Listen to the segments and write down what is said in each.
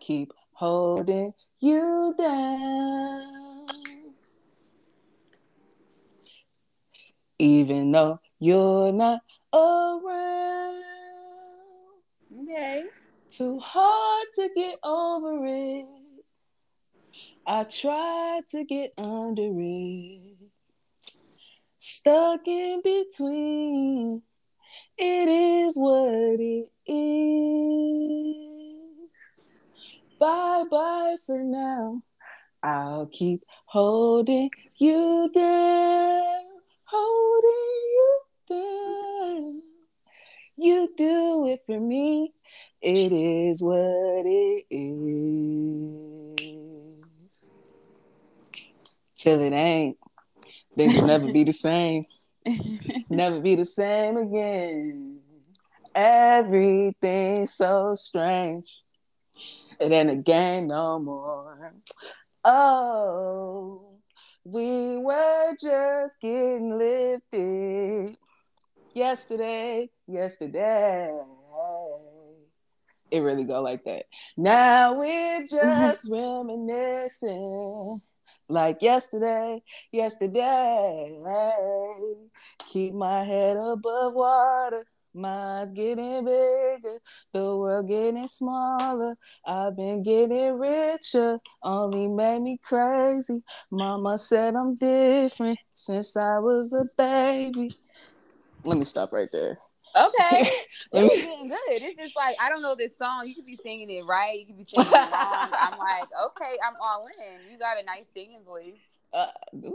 Keep holding you down. Even though you're not around. Okay. Too hard to get over it. I tried to get under it. Stuck in between. It is what it is. Bye bye for now. I'll keep holding you down, holding you down. You do it for me. It is what it is. Till it ain't. Things will never be the same. never be the same again. Everything's so strange. It ain't a game no more. Oh, we were just getting lifted yesterday, yesterday. It really go like that. Now we're mm-hmm. just reminiscing like yesterday, yesterday. Keep my head above water. Mine's getting bigger, the world getting smaller. I've been getting richer, only made me crazy. Mama said I'm different since I was a baby. Let me stop right there. Okay. it was getting good. It's just like I don't know this song. You could be singing it right. You could be singing it wrong. I'm like, okay, I'm all in. You got a nice singing voice. Uh,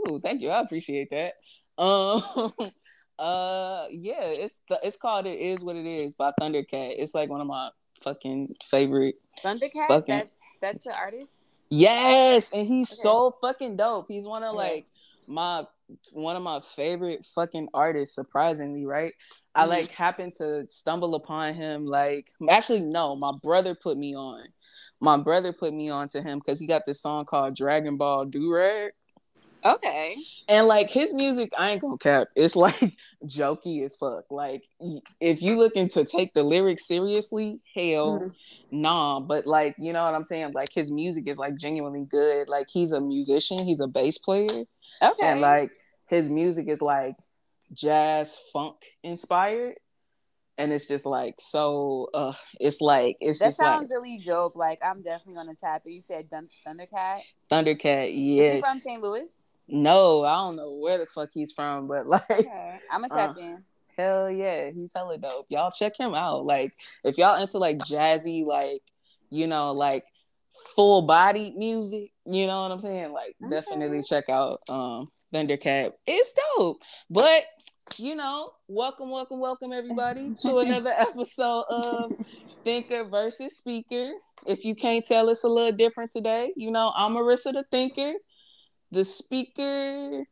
ooh, thank you. I appreciate that. Um, uh, yeah, it's the, it's called "It Is What It Is" by Thundercat. It's like one of my fucking favorite. Thundercat. Fucking... That, that's the artist. Yes, and he's okay. so fucking dope. He's one of like my one of my favorite fucking artists. Surprisingly, right? I mm-hmm. like happened to stumble upon him. Like, actually, no, my brother put me on. My brother put me on to him because he got this song called Dragon Ball Durag. Okay. And like his music, I ain't gonna cap. It's like jokey as fuck. Like if you looking to take the lyrics seriously, hell, mm-hmm. nah. But like you know what I'm saying. Like his music is like genuinely good. Like he's a musician. He's a bass player. Okay. And like his music is like jazz funk inspired and it's just like so uh it's like it's that just sounds like, really dope like i'm definitely gonna tap it you said Dun- thundercat thundercat yes from st louis no i don't know where the fuck he's from but like okay. i'm gonna tap uh, in hell yeah he's hella dope y'all check him out like if y'all into like jazzy like you know like full body music you know what i'm saying like okay. definitely check out um thundercat it's dope but you know, welcome, welcome, welcome everybody to another episode of Thinker versus Speaker. If you can't tell, it's a little different today. You know, I'm Marissa the Thinker. The speaker,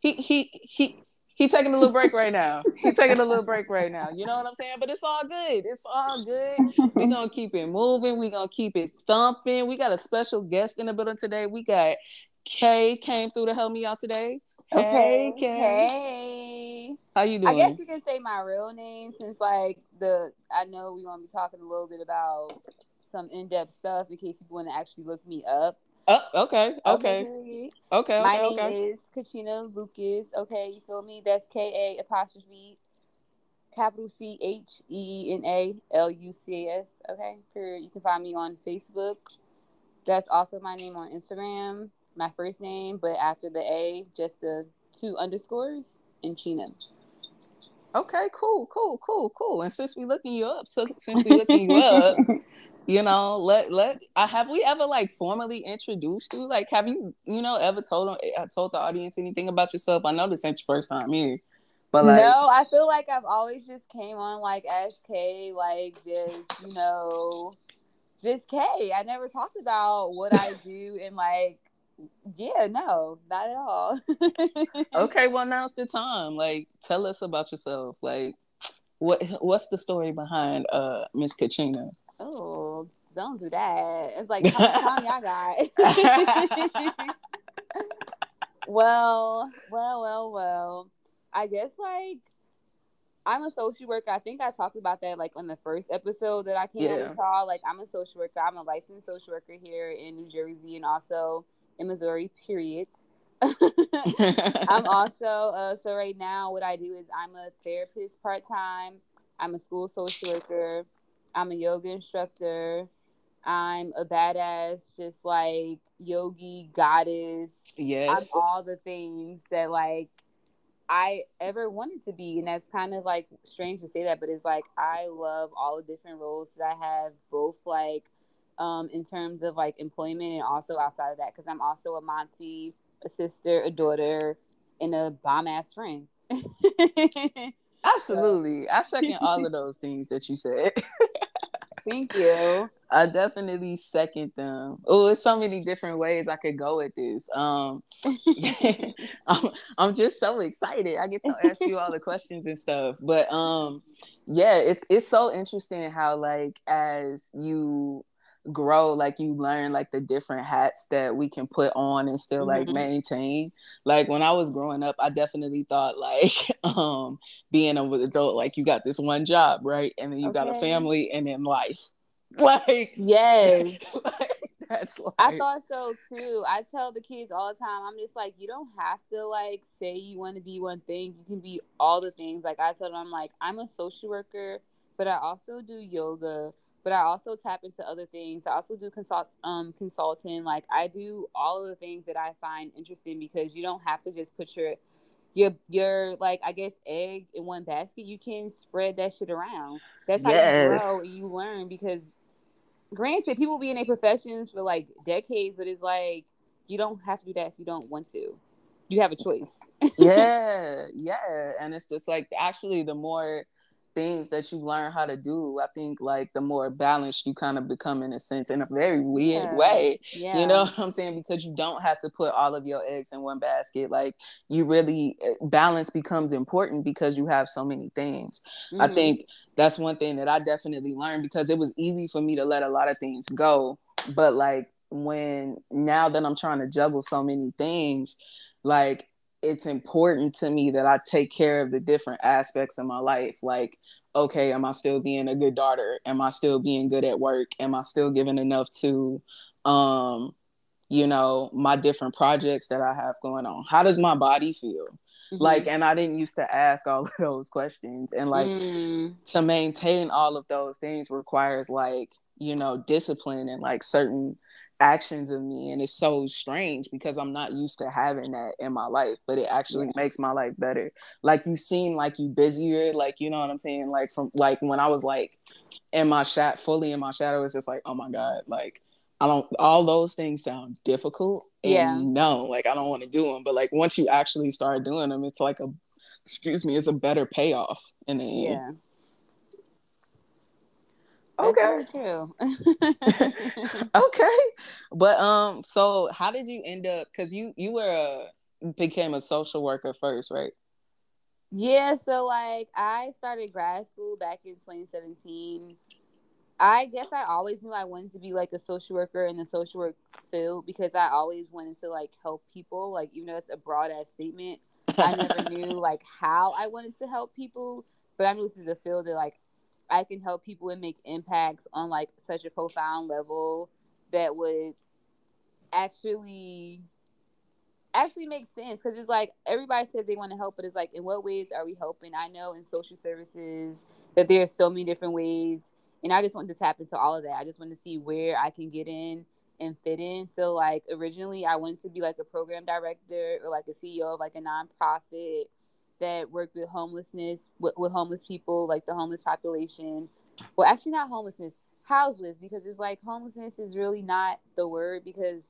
he he he he taking a little break right now. He's taking a little break right now. You know what I'm saying? But it's all good. It's all good. We're gonna keep it moving. We're gonna keep it thumping. We got a special guest in the building today. We got Kay came through to help me out today. Okay. Hey, hey. How you doing? I guess you can say my real name since like the I know we're gonna be talking a little bit about some in-depth stuff in case people want to actually look me up. Oh, okay, okay, okay. okay my name okay. is Ka'Chena Lucas. Okay, you feel me? That's K A apostrophe capital C H E N A L U C A S. Okay, period. You can find me on Facebook. That's also my name on Instagram my first name, but after the A, just the two underscores and China. Okay, cool, cool, cool, cool. And since we looking you up, so since we looking you up, you know, let let uh, have we ever like formally introduced you? Like, have you you know ever told them uh, told the audience anything about yourself? I know this ain't your first time here, but like, no, I feel like I've always just came on like SK, like just you know, just K. I never talked about what I do and like yeah, no, not at all. okay, well now's the time. Like, tell us about yourself. Like, what what's the story behind uh Miss Ka'Chena? Oh, don't do that. It's like how much time y'all got? well, well, well, well. I guess like I'm a social worker. I think I talked about that like on the first episode that I came Yeah. on with y'all. Like I'm a social worker. I'm a licensed social worker here in New Jersey and also in Missouri. Period. I'm also uh, so right now what I do is I'm a therapist part time. I'm a school social worker. I'm a yoga instructor. I'm a badass, just like yogi goddess. I'm yes. all the things that like I ever wanted to be, and that's kind of like strange to say that, but it's like I love all the different roles that I have, both like um in terms of like employment and also outside of that, because I'm also a Monty, a sister, a daughter, and a bomb ass friend. Absolutely. I second all of those things that you said. Thank you. I definitely second them. Oh, there's so many different ways I could go with this. Um, I'm, I'm just so excited. I get to ask you all the questions and stuff. But um, yeah, it's it's so interesting how like as you grow, like you learn like the different hats that we can put on and still like Mhm. maintain. Like when I was growing up, I definitely thought like um being an adult, like you got this one job, right? And then you got a family and then life. Like Yes. like, that's like I thought so too. I tell the kids all the time, I'm just like, you don't have to like say you want to be one thing. You can be all the things. Like I tell them, I'm like, I'm a social worker, but I also do yoga, but I also tap into other things. I also do consult um consulting. Like I do all of the things that I find interesting because you don't have to just put your your your like I guess egg in one basket. You can spread that shit around. That's how you grow and you learn because granted, people be in their professions for like decades, but it's like you don't have to do that if you don't want to. You have a choice. yeah, yeah. And it's just like actually the more things that you learn how to do, I think like the more balanced you kind of become in a sense in a very weird Yeah. way. Yeah. You know what I'm saying? Because you don't have to put all of your eggs in one basket. Like you really eh, balance becomes important because you have so many things. I Mhm. think that's one thing that I definitely learned because it was easy for me to let a lot of things go. But like when now that I'm trying to juggle so many things, like it's important to me that I take care of the different aspects of my life. Like, okay, am I still being a good daughter? Am I still being good at work? Am I still giving enough to um you know my different projects that I have going on? How does my body feel? Mhm. Like, and I didn't used to ask all of those questions. And like Mm. to maintain all of those things requires like, you know, discipline and like certain actions of me. And it's so strange because I'm not used to having that in my life, but it actually Yeah. makes my life better. Like you seem like you busier, like you know what I'm saying? Like from like when I was like in my shot fully in my shadow, it's just like, oh my God, like I don't all those things sound difficult. And Yeah. no, like I don't want to do them. But like once you actually start doing them, it's like a excuse me, it's a better payoff in the end. Yeah. That's very true. okay but um so how did you end up because you you were a became a social worker first right Yeah, so like I started grad school back in 2017. I guess I always knew I wanted to be like a social worker in the social work field because I always wanted to like help people. Like even though it's a broad ass statement, I never knew like how I wanted to help people, but I knew this is a field that like I can help people and make impacts on like such a profound level that would actually actually makes sense because it's like everybody says they want to help, but it's like in what ways are we helping? I know in social services that there's so many different ways, and I just want to tap into all of that. I just want to see where I can get in and fit in. So like originally, I wanted to be like a program director or like a CEO of like a nonprofit that work with homelessness with, with homeless people, like the homeless population. Well, actually, not homelessness, houseless, because it's like homelessness is really not the word because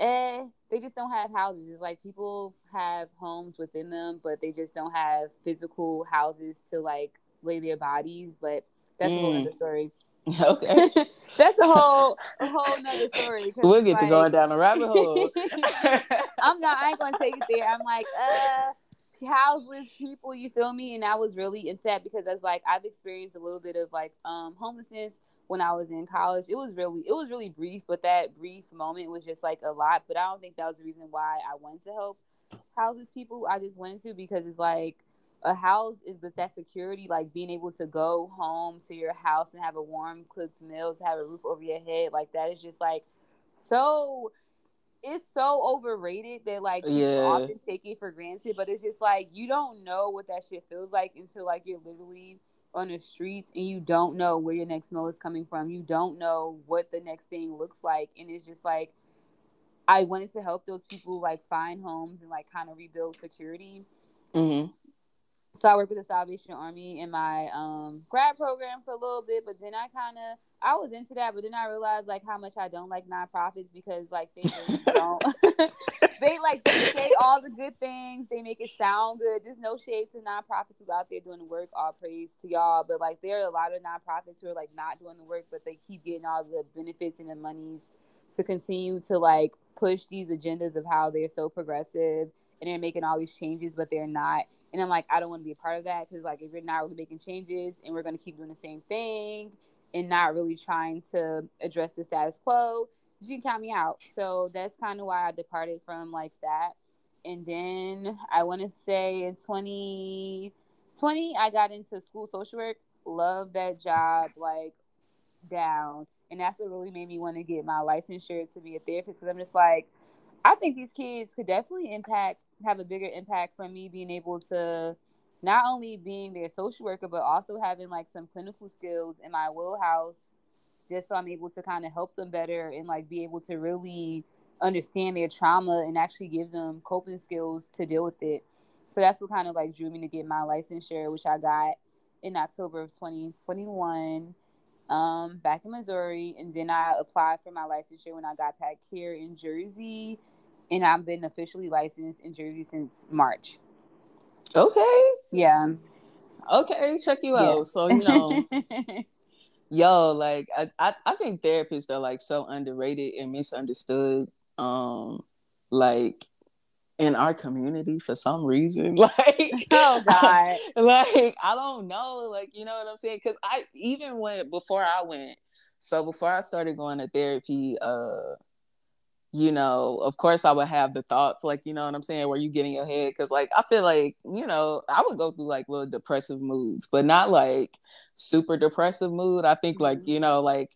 eh, they just don't have houses. It's like people have homes within them, but they just don't have physical houses to like lay their bodies. But that's a whole Mm. other story. okay that's a whole a whole nother story. we'll get to going down a rabbit hole I'm not. I ain't gonna take it there. I'm like, uh, houseless people. You feel me? And I was really upset because was like, I've experienced a little bit of like um homelessness when I was in college. It was really, it was really brief, but that brief moment was just like a lot. But I don't think that was the reason why I wanted to help houseless people. I just wanted to because it's like, a house is with that security, like being able to go home to your house and have a warm cooked meal, to have a roof over your head, like that is just like so it's so overrated that like Yeah. often take it for granted, but it's just like you don't know what that shit feels like until like you're literally on the streets and you don't know where your next meal is coming from. You don't know what the next thing looks like, and it's just like I wanted to help those people like find homes and like kind of rebuild security. hmm So I worked with the Salvation Army in my um, grad program for a little bit, but then I kind of I was into that, but then I realized like how much I don't like nonprofits because like they really don't. they like they say all the good things, they make it sound good. There's no shade to nonprofits who are out there doing the work. All praise to y'all, but like there are a lot of nonprofits who are like not doing the work, but they keep getting all the benefits and the monies to continue to like push these agendas of how they're so progressive and they're making all these changes, but they're not. And I'm like, I don't want to be a part of that because like if you're not really making changes and we're gonna keep doing the same thing and not really trying to address the status quo, you can count me out. So that's kind of why I departed from like that. And then I want to say in 2020, I got into school social work. Love that job, like down. And that's what really made me want to get my licensure to be a therapist. Because I'm just like, I think these kids could definitely impact, have a bigger impact from me being able to not only being their social worker, but also having like some clinical skills in my wheelhouse, just so I'm able to kind of help them better and like be able to really understand their trauma and actually give them coping skills to deal with it. So that's what kind of like drew me to get my licensure, which I got in October of 2021 um, back in Missouri. And then I applied for my licensure when I got back here in Jersey. And I've been officially licensed in Jersey since March. Okay. Yeah. Okay. Check you Yeah. out. So you know, yo, like I, I, I think therapists are like so underrated and misunderstood. Um, like in our community for some reason. Like oh God. like I don't know, like you know what I'm saying? Because I even went before I went. So before I started going to therapy, uh, you know, of course I would have the thoughts, like you know what I'm saying, where you get in your head, because like I feel like you know I would go through like little depressive moods, but not like super depressive mood. I think like Mhm. you know like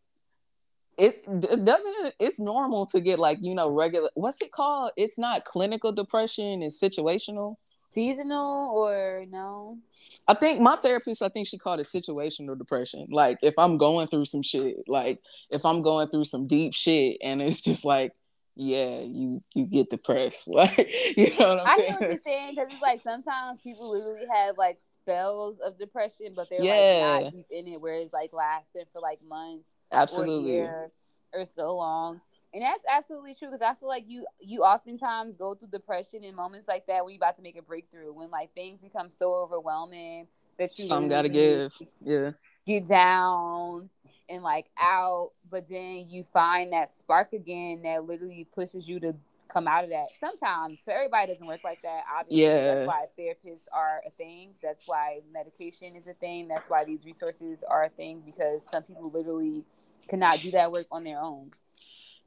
it, it doesn't it's normal to get like you know regular what's it called it's not clinical depression it's situational Seasonal or no? i think my therapist i think she called it situational depression like if i'm going through some shit like if i'm going through some deep shit and it's just like yeah you you get depressed like you know what i'm saying. I saying hear what you're saying because it's like sometimes people literally have like spells of depression, but they're Yeah. like not deep in it, where it's like lasting for like months or absolutely year or so long. And that's absolutely true because I feel like you you oftentimes go through depression in moments like that when you're about to make a breakthrough, when like things become so overwhelming that you some gotta give yeah get down and like out, but then you find that spark again that literally pushes you to come out of that. Sometimes, so everybody doesn't work like that. Obviously, Yeah. that's why therapists are a thing. That's why medication is a thing. That's why these resources are a thing because some people literally cannot do that work on their own.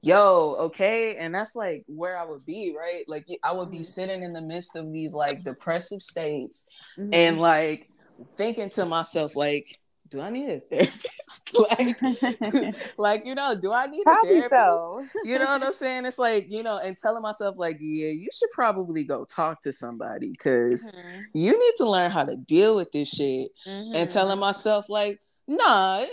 yo okay and that's like where i would be right like i would be Mhm. sitting in the midst of these like depressive states Mm-hmm. and like thinking to myself like do i need a therapist like like you know do i need a therapist so. you know what i'm saying it's like you know and telling myself like yeah you should probably go talk to somebody because Mhm. you need to learn how to deal with this shit and Mhm. telling myself like nah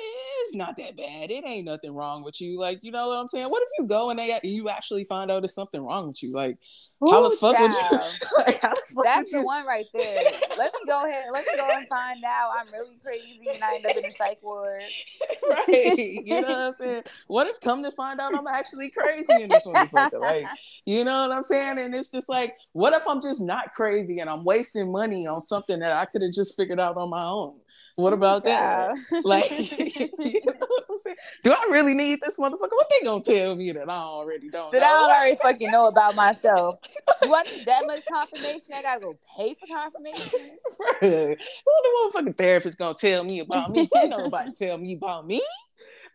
it's not that bad. It ain't nothing wrong with you. Like you know what i'm saying? What if you go and they you actually find out there's something wrong with you? Like how the Ooh, fuck would you like how the fuck That's the you one right there. Let me go ahead. Let me go and find out. I'm really crazy and I end up in a psych ward. right. You know what i'm saying? What if come to find out i'm actually crazy in this motherfucker? Like you know what i'm saying? And it's just like what if i'm just not crazy and i'm wasting money on something that i could have just figured out on my own what about that like you know do i really need this motherfucker what they gonna tell me that i already don't that know I already fucking know about myself. Do I need that much confirmation? I gotta go pay for confirmation. what the motherfucking therapist gonna tell me about me? Ain't nobody tell me about me.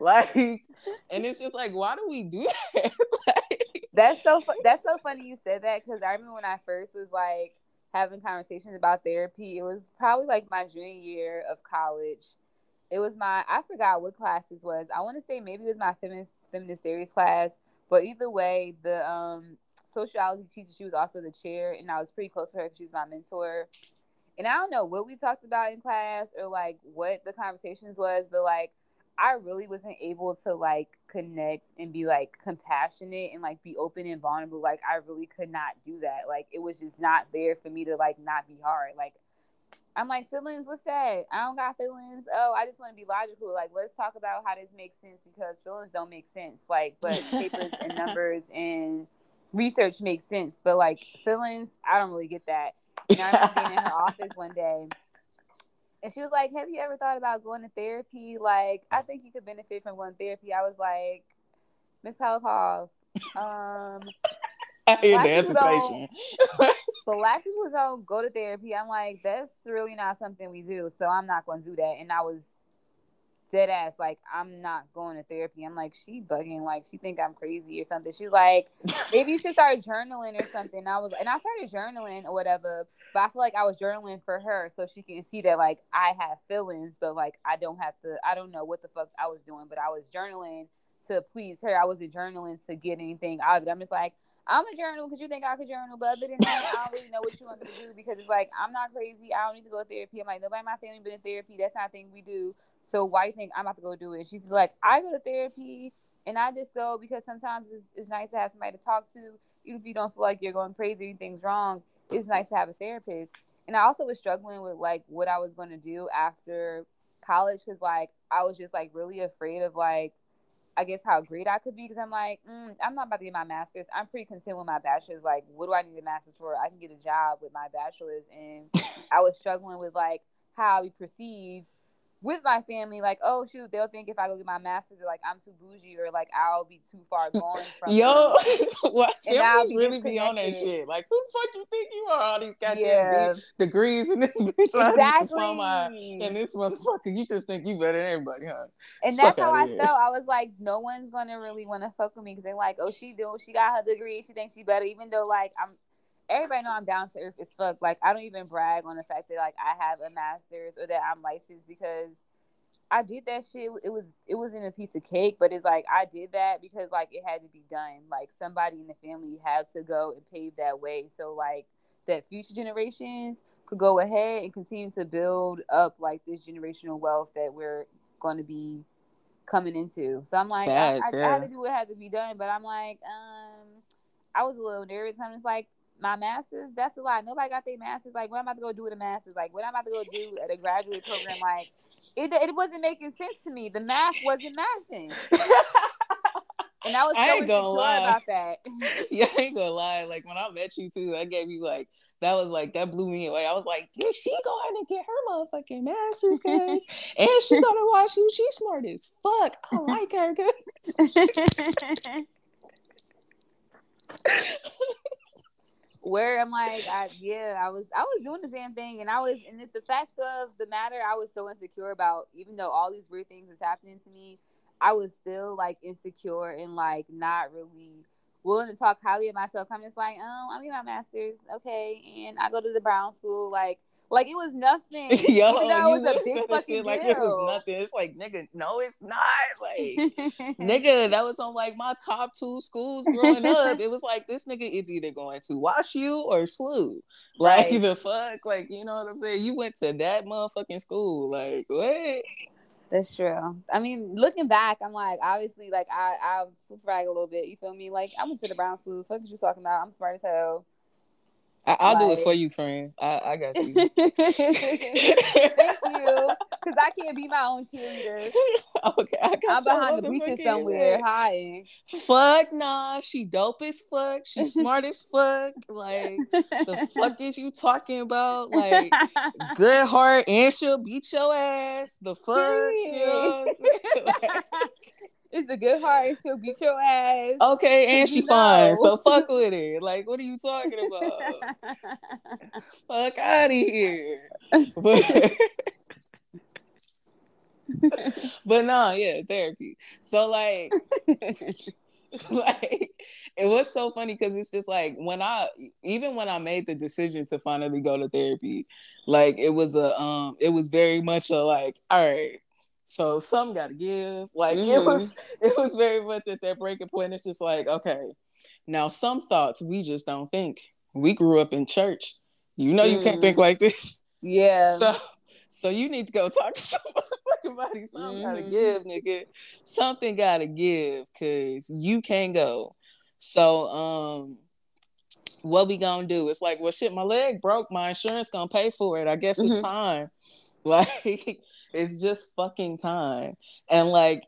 Like, and it's just like, why do we do that? like, That's so fu- that's so funny you said that because I remember when I first was like having conversations about therapy. It was probably like my junior year of college. It was my I forgot what class this was. I want to say maybe it was my feminist feminist theories class. But either way, the um, sociology teacher she was also the chair, and I was pretty close to her because she was my mentor. And I don't know what we talked about in class or like what the conversations was, but like I really wasn't able to like connect and be like compassionate and like be open and vulnerable. Like I really could not do that. Like it was just not there for me to like not be hard. Like I'm like feelings. What's that? I don't got feelings. Oh, I just want to be logical. Like let's talk about how this makes sense because feelings don't make sense. Like but papers and numbers and research makes sense. But like feelings, I don't really get that. You know, I remember being in her office one day and she was like, Have you ever thought about going to therapy? Like, I think you could benefit from going to therapy. I was like, Miss Holocaust, um, I hear the hesitation. black people don't go to therapy. I'm like, that's really not something we do. So I'm not going to do that. And I was dead ass like i'm not going to therapy i'm like she bugging like she think i'm crazy or something she's like maybe you should start journaling or something i was and i started journaling or whatever but i feel like i was journaling for her so she can see that like i have feelings but like i don't have to i don't know what the fuck i was doing but i was journaling to please her i wasn't journaling to get anything out of it i'm just like I'm a journal because you think I could journal, but other than that, I don't really know what you want me to do because it's like I'm not crazy. I don't need to go to therapy. I'm like nobody in my family been in therapy. That's not a thing we do. So why you think I'm about to go do it? She's like, I go to therapy and I just go because sometimes it's, it's nice to have somebody to talk to, even if you don't feel like you're going crazy anything's wrong. It's nice to have a therapist. And I also was struggling with like what I was going to do after college because like I was just like really afraid of like I guess how great I could be because I'm like mm, I'm not about to get my master's. I'm pretty content with my bachelor's. Like, what do I need a master's for? I can get a job with my bachelor's, and I was struggling with like how I be perceived with my family, like, oh shoot, they'll think if I go get my master's, like I'm too bougie or like I'll be too far gone from. Yo, what families be really be on that shit? Like, who the fuck you think you are? All these goddamn yeah. de- degrees and this exactly. diploma and this motherfucker. You just think you better than everybody, huh? And that's how I here. felt. I was like, no one's gonna really want to fuck with me because they're like, oh, she do, she got her degree, she thinks she better, even though like I'm everybody know I'm down to earth as fuck. Like I don't even brag on the fact that like I have a master's or that I'm licensed because I did that shit. It was it wasn't a piece of cake, but it's like I did that because like it had to be done. Like somebody in the family has to go and pave that way. So like that future generations could go ahead and continue to build up like this generational wealth that we're going to be coming into. So I'm like, I, I, yeah. I, had to do what had to be done, but I'm like, um, I was a little nervous. I'm just like, my masters, that's a lot. Nobody got their masters. Like, what am I about to go do with a masters? Like, what am I about to go do at a graduate program? Like, it, it wasn't making sense to me. The math wasn't mathing. And I was I ain't gonna lie about that. yeah, I ain't gonna lie. Like when I met you too, I gave you like that was like that blew me away. I was like, dude, she going to get her motherfucking master's cause and she gonna watch you. She's smart as fuck. I like her where I'm like, I, yeah, I was, I was doing the same thing, and I was, and it's the fact of the matter, I was so insecure about, even though all these weird things was happening to me, I was still like insecure and like not really willing to talk highly of myself. I'm just like, oh, I'm getting my master's, okay, and I go to the Brown School, like like it was nothing. Yo, that was a big fucking deal. Like it was nothing. It's like nigga, no, it's not. Like nigga, that was on like my top two schools growing up. It was like this nigga is either going to WashU or SLU. Like right. the fuck, like you know what I'm saying. You went to that motherfucking school. Like what? That's true. I mean, looking back, I'm like, obviously, like I, I brag a little bit. You feel me? Like I'm went to the Brown School. Fuck what you talking about? I'm smart as hell. I, will like, do it for you, friend. I, I got you. Thank you, because I can't be my own cheerleader. Okay, I got I'm behind the bleachers somewhere hiding. Fuck nah, she dope as fuck. She smart as fuck. Like the fuck is you talking about? Like good heart, and she'll beat your ass. The fuck, you know it's a good heart. She'll beat your ass. Okay, and she know. fine. So fuck with it. Like, what are you talking about? fuck out of here. But, but no, yeah, therapy. So like like it was so funny because it's just like when I even when I made the decision to finally go to therapy, like it was a um it was very much a like, all right, so some gotta give. Like mm-hmm. it was it was very much at that breaking point. It's just like, okay, now some thoughts we just don't think. We grew up in church. You know you mm. can't think mm. like this. Yeah. So so you need to go talk to somebody. Something mm-hmm. gotta give, nigga. Something gotta give, cause you can't go. So um what we gonna do? It's like, well shit, my leg broke, my insurance gonna pay for it. I guess mm-hmm. it's time. Like it's just fucking time. And like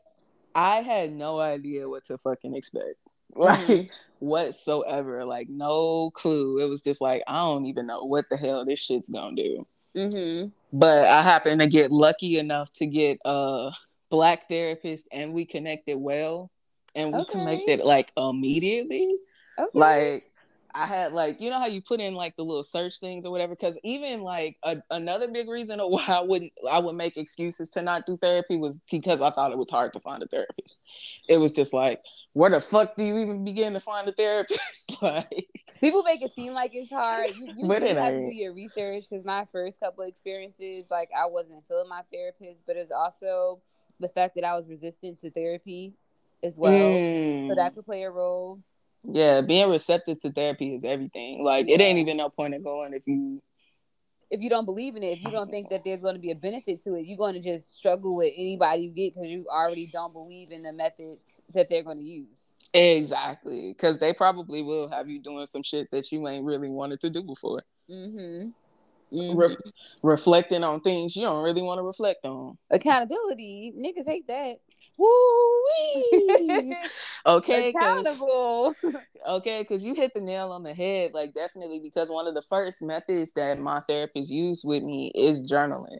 I had no idea what to fucking expect. Like mm-hmm. whatsoever. Like no clue. It was just like I don't even know what the hell this shit's gonna do. Mm-hmm. But I happened to get lucky enough to get a black therapist, and we connected well, and we okay. connected like immediately. Okay. Like I had like you know how you put in like the little search things or whatever because even like a, another big reason why I wouldn't I would make excuses to not do therapy was because I thought it was hard to find a therapist. It was just like where the fuck do you even begin to find a therapist? like people make it seem like it's hard. You, you but have to do your research because my first couple experiences like I wasn't feeling my therapist, but it's also the fact that I was resistant to therapy as well, mm. so that could play a role. Yeah, being receptive to therapy is everything. Like yeah. it ain't even no point in going if you if you don't believe in it, if you don't think that there's going to be a benefit to it, you're going to just struggle with anybody you get because you already don't believe in the methods that they're going to use. Exactly, because they probably will have you doing some shit that you ain't really wanted to do before. Mm-hmm. Mm-hmm. Re- reflecting on things you don't really want to reflect on. Accountability, niggas hate that. Woo Okay, accountable. okay, because you hit the nail on the head. Like definitely, because one of the first methods that my therapist used with me is journaling.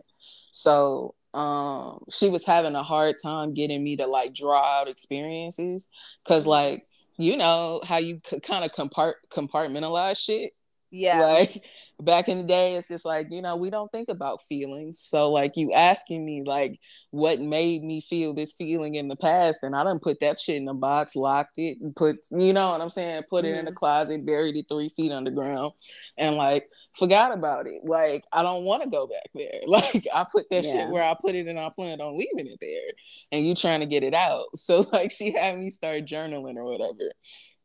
So um, she was having a hard time getting me to like draw out experiences, because like you know how you c- kind of compart compartmentalize shit. Yeah. Like back in the day, it's just like, you know, we don't think about feelings. So like you asking me like what made me feel this feeling in the past, and I didn't put that shit in a box, locked it, and put you know what I'm saying, put it mm-hmm. in the closet, buried it three feet underground, and like forgot about it. Like I don't want to go back there. Like I put that yeah. shit where I put it and I planned on leaving it there. And you trying to get it out. So like she had me start journaling or whatever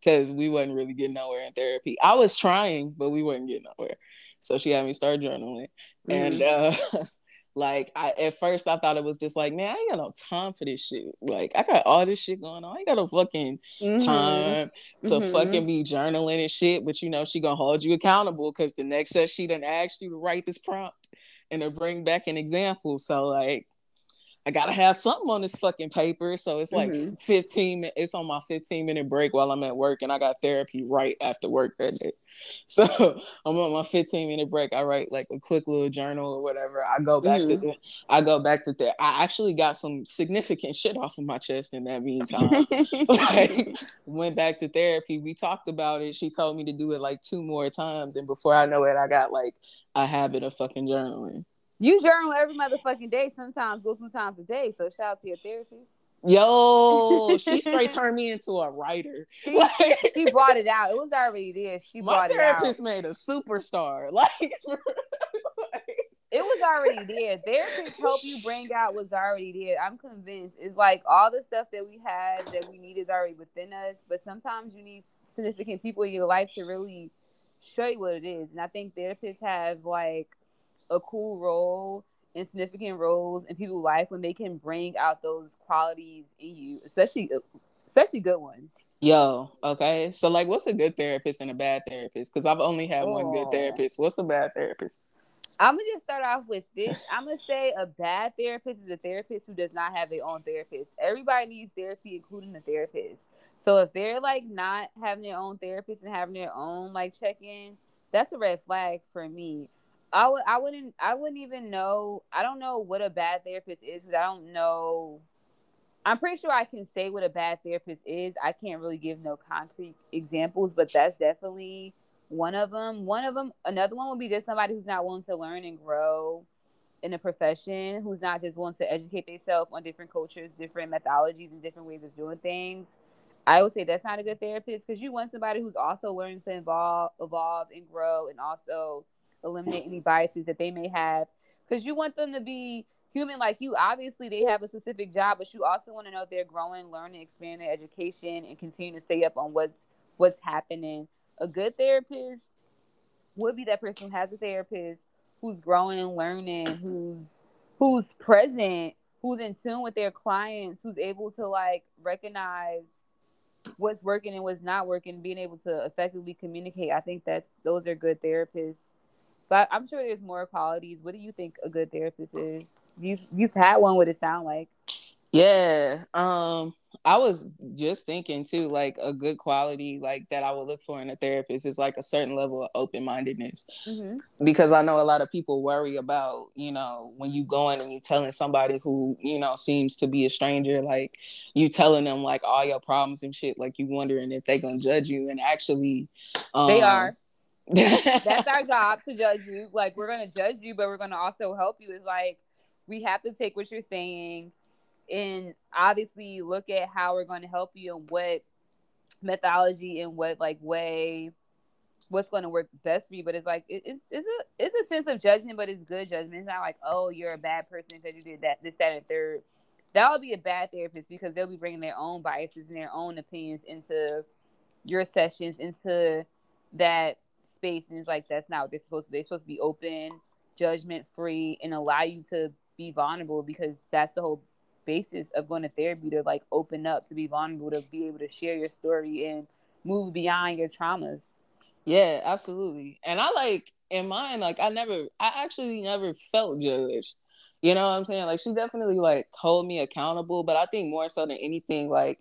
because we wasn't really getting nowhere in therapy. I was trying, but we wasn't getting nowhere. So she had me start journaling. Mm-hmm. And uh like I at first I thought it was just like, man, I ain't got no time for this shit. Like I got all this shit going on. I ain't got no fucking mm-hmm. time to mm-hmm. fucking be journaling and shit. But you know, she gonna hold you accountable because the next set she done asked you to write this prompt and to bring back an example. So like I gotta have something on this fucking paper. So it's like mm-hmm. 15 it's on my 15 minute break while I'm at work and I got therapy right after work that day. So I'm on my 15 minute break. I write like a quick little journal or whatever. I go back mm-hmm. to I go back to there. I actually got some significant shit off of my chest in that meantime. like went back to therapy. We talked about it. She told me to do it like two more times. And before I know it, I got like a habit of fucking journaling. You journal every motherfucking day, sometimes go sometimes a day. So shout out to your therapist. Yo, she straight turned me into a writer. She, she brought it out. It was already there. She brought it out. My therapist made a superstar. Like, it was already there. Therapists help you bring out what's already there. I'm convinced. It's like all the stuff that we had that we need is already within us. But sometimes you need significant people in your life to really show you what it is. And I think therapists have like a cool role in significant roles in people's life when they can bring out those qualities in you, especially especially good ones. Yo, okay. So like what's a good therapist and a bad therapist? Because I've only had oh. one good therapist. What's a bad therapist? I'm gonna just start off with this. I'm gonna say a bad therapist is a therapist who does not have their own therapist. Everybody needs therapy, including the therapist. So if they're like not having their own therapist and having their own like check in, that's a red flag for me. I would I wouldn't I wouldn't even know I don't know what a bad therapist is because I don't know I'm pretty sure I can say what a bad therapist is. I can't really give no concrete examples, but that's definitely one of them. One of them, another one would be just somebody who's not willing to learn and grow in a profession, who's not just willing to educate themselves on different cultures, different methodologies, and different ways of doing things. I would say that's not a good therapist because you want somebody who's also learning to evolve, evolve and grow, and also eliminate any biases that they may have. Because you want them to be human like you. Obviously, they have a specific job, but you also want to know they're growing, learning, expanding education, and continue to stay up on what's what's happening. A good therapist would be that person who has a therapist who's growing and learning, who's who's present, who's in tune with their clients, who's able to like recognize what's working and what's not working, being able to effectively communicate. I think that's those are good therapists. So I, I'm sure there's more qualities. What do you think a good therapist is? You've you've had one. What it sound like? Yeah. Um, I was just thinking too, like a good quality like that I would look for in a therapist is like a certain level of open mindedness. Mm-hmm. Because I know a lot of people worry about, you know, when you go in and you telling somebody who, you know, seems to be a stranger, like you telling them like all your problems and shit, like you wondering if they gonna judge you and actually um, they are. That's our job to judge you. Like we're gonna judge you, but we're gonna also help you. Is like we have to take what you're saying and obviously look at how we're going to help you and what methodology and what like way what's going to work best for you but it's like it, it's it's a it's a sense of judgment but it's good judgment it's not like oh you're a bad person because you did that this that and third that would be a bad therapist because they'll be bringing their own biases and their own opinions into your sessions into that space and it's like that's not what they're supposed to they're supposed to be open judgment free and allow you to be vulnerable because that's the whole basis of going to therapy to like open up, to be vulnerable, to be able to share your story and move beyond your traumas. Yeah, absolutely. And I like in mine, like I never, I actually never felt judged. You know what I'm saying? Like she definitely like hold me accountable, but I think more so than anything, like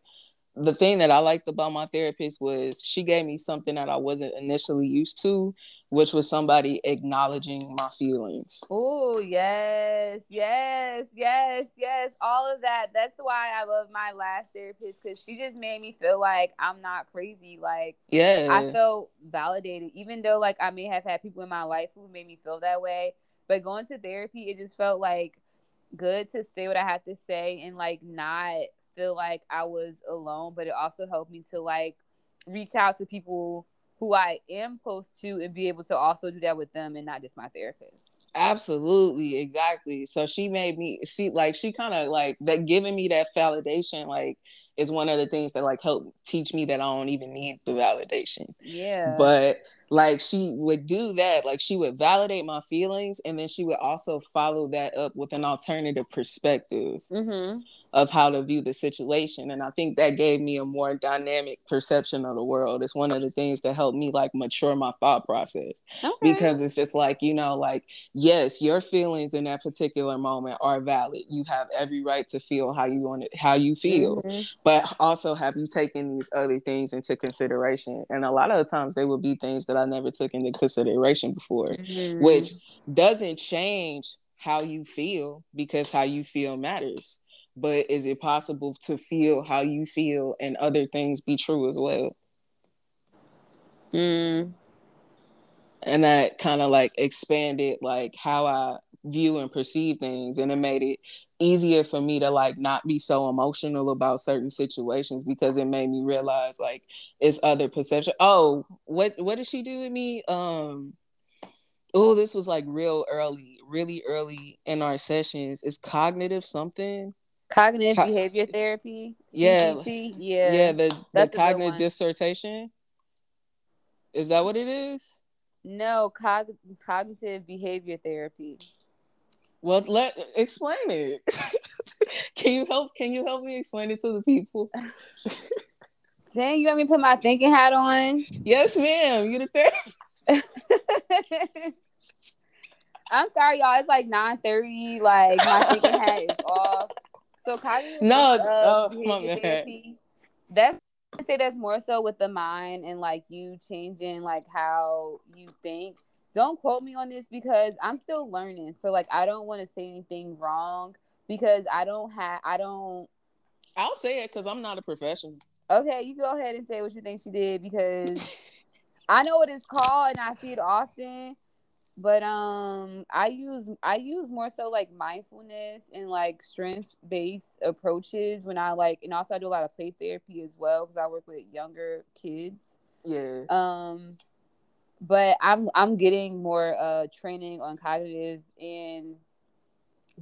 the thing that I liked about my therapist was she gave me something that I wasn't initially used to, which was somebody acknowledging my feelings. Oh, yes, yes, yes, yes. All of that. That's why I love my last therapist because she just made me feel like I'm not crazy. Like, yeah, I felt validated, even though like I may have had people in my life who made me feel that way. But going to therapy, it just felt like good to say what I have to say and like not feel like I was alone, but it also helped me to like reach out to people who I am close to and be able to also do that with them and not just my therapist. Absolutely, exactly. So she made me she like she kind of like that giving me that validation like is one of the things that like helped teach me that I don't even need the validation. Yeah. But like she would do that like she would validate my feelings and then she would also follow that up with an alternative perspective. Mm-hmm of how to view the situation and i think that gave me a more dynamic perception of the world it's one of the things that helped me like mature my thought process okay. because it's just like you know like yes your feelings in that particular moment are valid you have every right to feel how you want it how you feel mm-hmm. but also have you taken these other things into consideration and a lot of the times they will be things that i never took into consideration before mm-hmm. which doesn't change how you feel because how you feel matters but is it possible to feel how you feel and other things be true as well? Mm. And that kind of like expanded like how I view and perceive things and it made it easier for me to like not be so emotional about certain situations because it made me realize like it's other perception. Oh, what what did she do with me? Um oh, this was like real early, really early in our sessions. It's cognitive something cognitive Co- behavior therapy. Yeah, CBT? yeah, yeah. The the cognitive dissertation. Is that what it is? No, cog- cognitive behavior therapy. Well, let explain it. can you help? Can you help me explain it to the people? Dang, you want me to put my thinking hat on? Yes, ma'am. You're the therapist. I'm sorry, y'all. It's like 9:30. Like my thinking hat is off. So cognitive no, uh, oh, my therapy, that's I say that's more so with the mind and like you changing like how you think. Don't quote me on this because I'm still learning. So like I don't want to say anything wrong because I don't have I don't I'll say it because I'm not a professional. Okay, you go ahead and say what you think she did because I know what it's called and I see it often, but um i use i use more so like mindfulness and like strength based approaches when i like and also i do a lot of play therapy as well because i work with younger kids. Yeah. Um but i'm i'm getting more uh training on cognitive and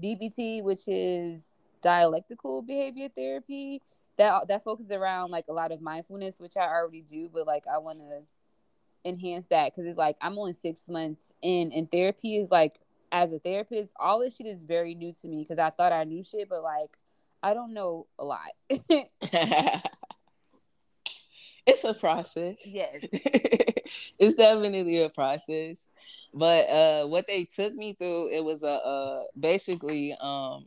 dbt which is dialectical behavior therapy. That that focuses around like a lot of mindfulness which i already do but like i want to enhance that because it's like I'm only six months in, and therapy is like as a therapist, all this shit is very new to me because I thought I knew shit, but like I don't know a lot. it's a process. Yes. it's definitely a process. But uh what they took me through, it was a uh basically um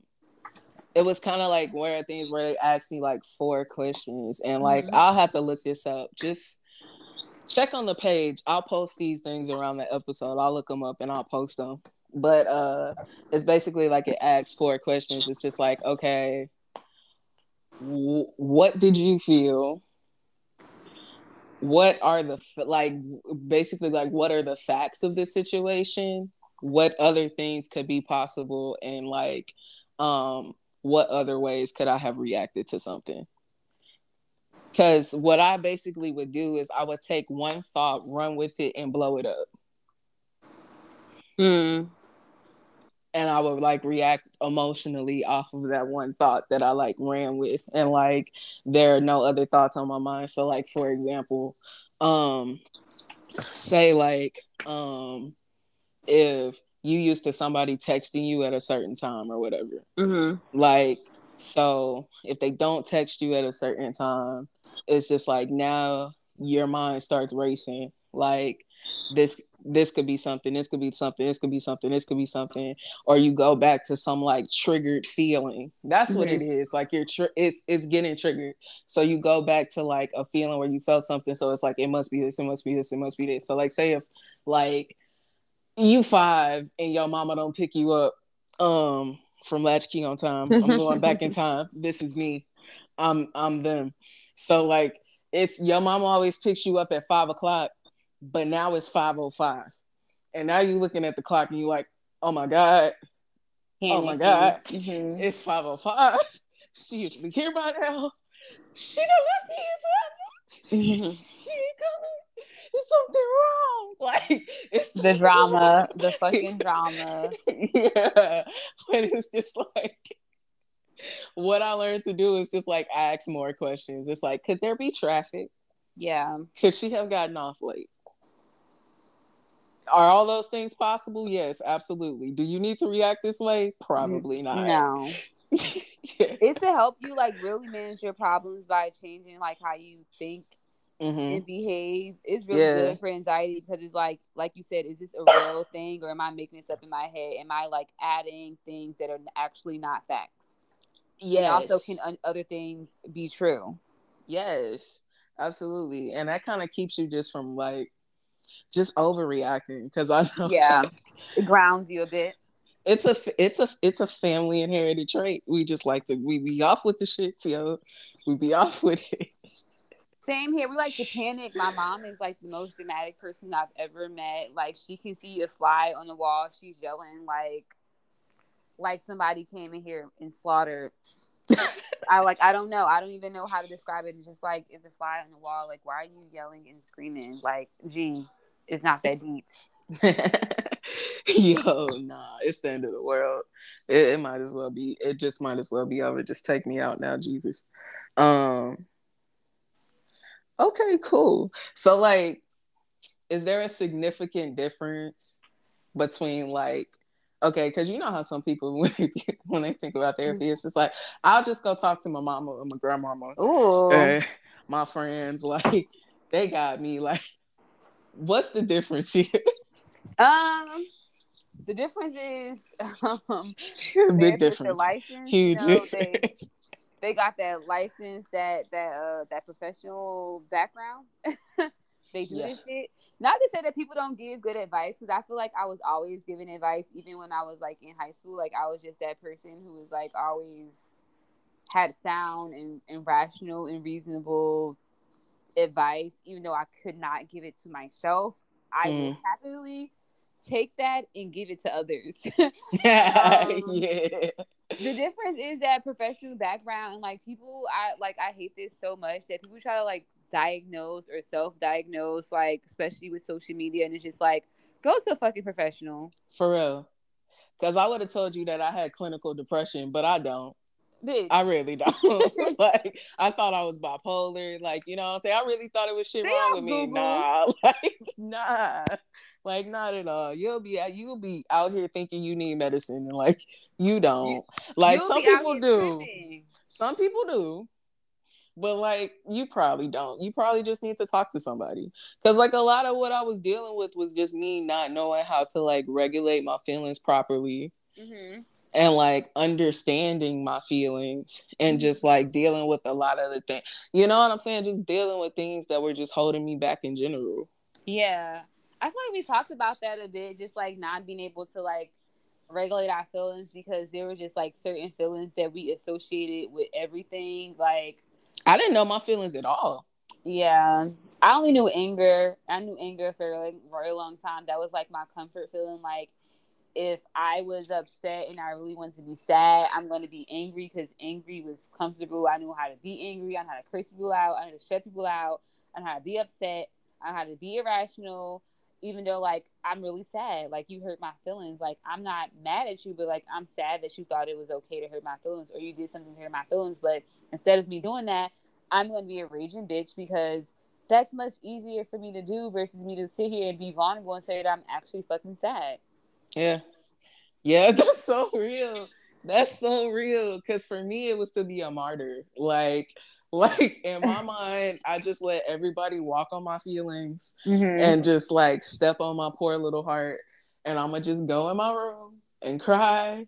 it was kind of like one of things where they asked me like four questions and like mm-hmm. I'll have to look this up just check on the page. I'll post these things around the episode. I'll look them up and I'll post them. But uh it's basically like it asks four questions. It's just like, okay, w- what did you feel? What are the like basically like what are the facts of the situation? What other things could be possible and like um what other ways could I have reacted to something? Because what I basically would do is I would take one thought, run with it, and blow it up. Hmm. And I would like react emotionally off of that one thought that I like ran with. And like there are no other thoughts on my mind. So like for example, um say like um if you used to somebody texting you at a certain time or whatever. Mm-hmm. Like so if they don't text you at a certain time, it's just like now your mind starts racing. Like this this could be something this could be something this could be something this could be something. Or you go back to some like triggered feeling. That's mm-hmm. what it mm-hmm. is. Like you're tr- it's it's getting triggered. So you go back to like a feeling where you felt something. So it's like it must be this it must be this it must be this. So like say if like you five and your mama don't pick you up um from latchkey on time. I'm going back in time. This is me I'm I'm them. So like it's your mom always picks you up at five o'clock, but now it's five oh five, and now you're looking at the clock and you're like, oh my god, oh my god, mm-hmm. it's five oh five. She usually here by now. She done left me in mm-hmm. She ain't coming. There's something wrong. Like it's the drama, wrong. the fucking drama. yeah, but it's just like what I learned to do is just like ask more questions. It's like, could there be traffic? Yeah. Could she have gotten off late? Are all those things possible? Yes, absolutely. Do you need to react this way? Probably not. No. yeah. It's to help you like really manage your problems by changing like how you think mm-hmm. and behave. It's really yeah. good for anxiety because it's like like you said, is this a real thing or am I making this up in my head? Am I like adding things that are actually not facts? Yes. And also, can un- other things be true? Yes, absolutely. And that kind of keeps you just from like just overreacting because I know. Yeah, it grounds you a bit. It's a it's a it's a family inherited trait. We just like to we be off with the shit, yo. We be off with it. Same here. We like to panic. My mom is like the most dramatic person I've ever met. Like she can see a fly on the wall, she's yelling like like somebody came in here and slaughtered. I like I don't know. I don't even know how to describe it. It's just like it's a fly on the wall. Like why are you yelling and screaming? Like, gee, it's not that deep. Yo, nah, it's the end of the world. It, it, might as well be. It just might as well be over. Just take me out now, Jesus. Um. Okay, cool. So, like, is there a significant difference between like okay because you know how some people when they, when they think about therapy it's just like i'll just go talk to my mama or my grandmama Ooh. my friends like they got me like what's the difference here? Um the difference is um, big difference. license, huge you know, they, they got that license that that uh that professional background. They do yeah. this shit not to say that people don't give good advice because I feel like I was always giving advice even when I was like in high school. Like I was just that person who was like always had sound and, and rational and reasonable advice, even though I could not give it to myself. I mm. would happily take that and give it to others. um, yeah. The difference is that professional background and like people I like I hate this so much that people try to like diagnose or self-diagnose like especially with social media and it's just like go to a fucking professional. For real. Cause I would have told you that I had clinical depression, but I don't. Bitch. I really don't. like I thought I was bipolar. Like, you know what I'm saying? I really thought it was shit Stay wrong with me. Google. Nah. Like, nah. Like not at all. You'll be uh, you'll be out here thinking you need medicine and like you don't. like You'll some people do. Some people do. But like you probably don't. You probably just need to talk to somebody. Cause like a lot of what I was dealing with was just me not knowing how to like regulate my feelings properly Mhm. and like understanding my feelings and just like dealing with a lot of the things. You know what I'm saying? Just dealing with things that were just holding me back in general. Yeah. I feel like we talked about that a bit, just like not being able to like regulate our feelings because there were just like certain feelings that we associated with everything. Like, I didn't know my feelings at all. yeah, I only knew anger. I knew anger for a very long time. That was like my comfort feeling. Like, if I was upset and I really wanted to be sad, I'm going to be angry because angry was comfortable. I knew how to be angry. I knew how to curse people out. I knew how to shut people out. I knew how to be upset. I knew how to be irrational. Even though, like, I'm really sad. Like, you hurt my feelings. Like, I'm not mad at you, but, like, I'm sad that you thought it was okay to hurt my feelings or you did something to hurt my feelings. But instead of me doing that, I'm to be a raging bitch because that's much easier for me to do versus me to sit here and be vulnerable and say that I'm actually fucking sad. Yeah. Yeah, that's so real. That's so real. Cause for me it was to be a martyr. Like like in my mind, I just let everybody walk on my feelings Mm-hmm. and just like step on my poor little heart. And I'ma just go in my room and cry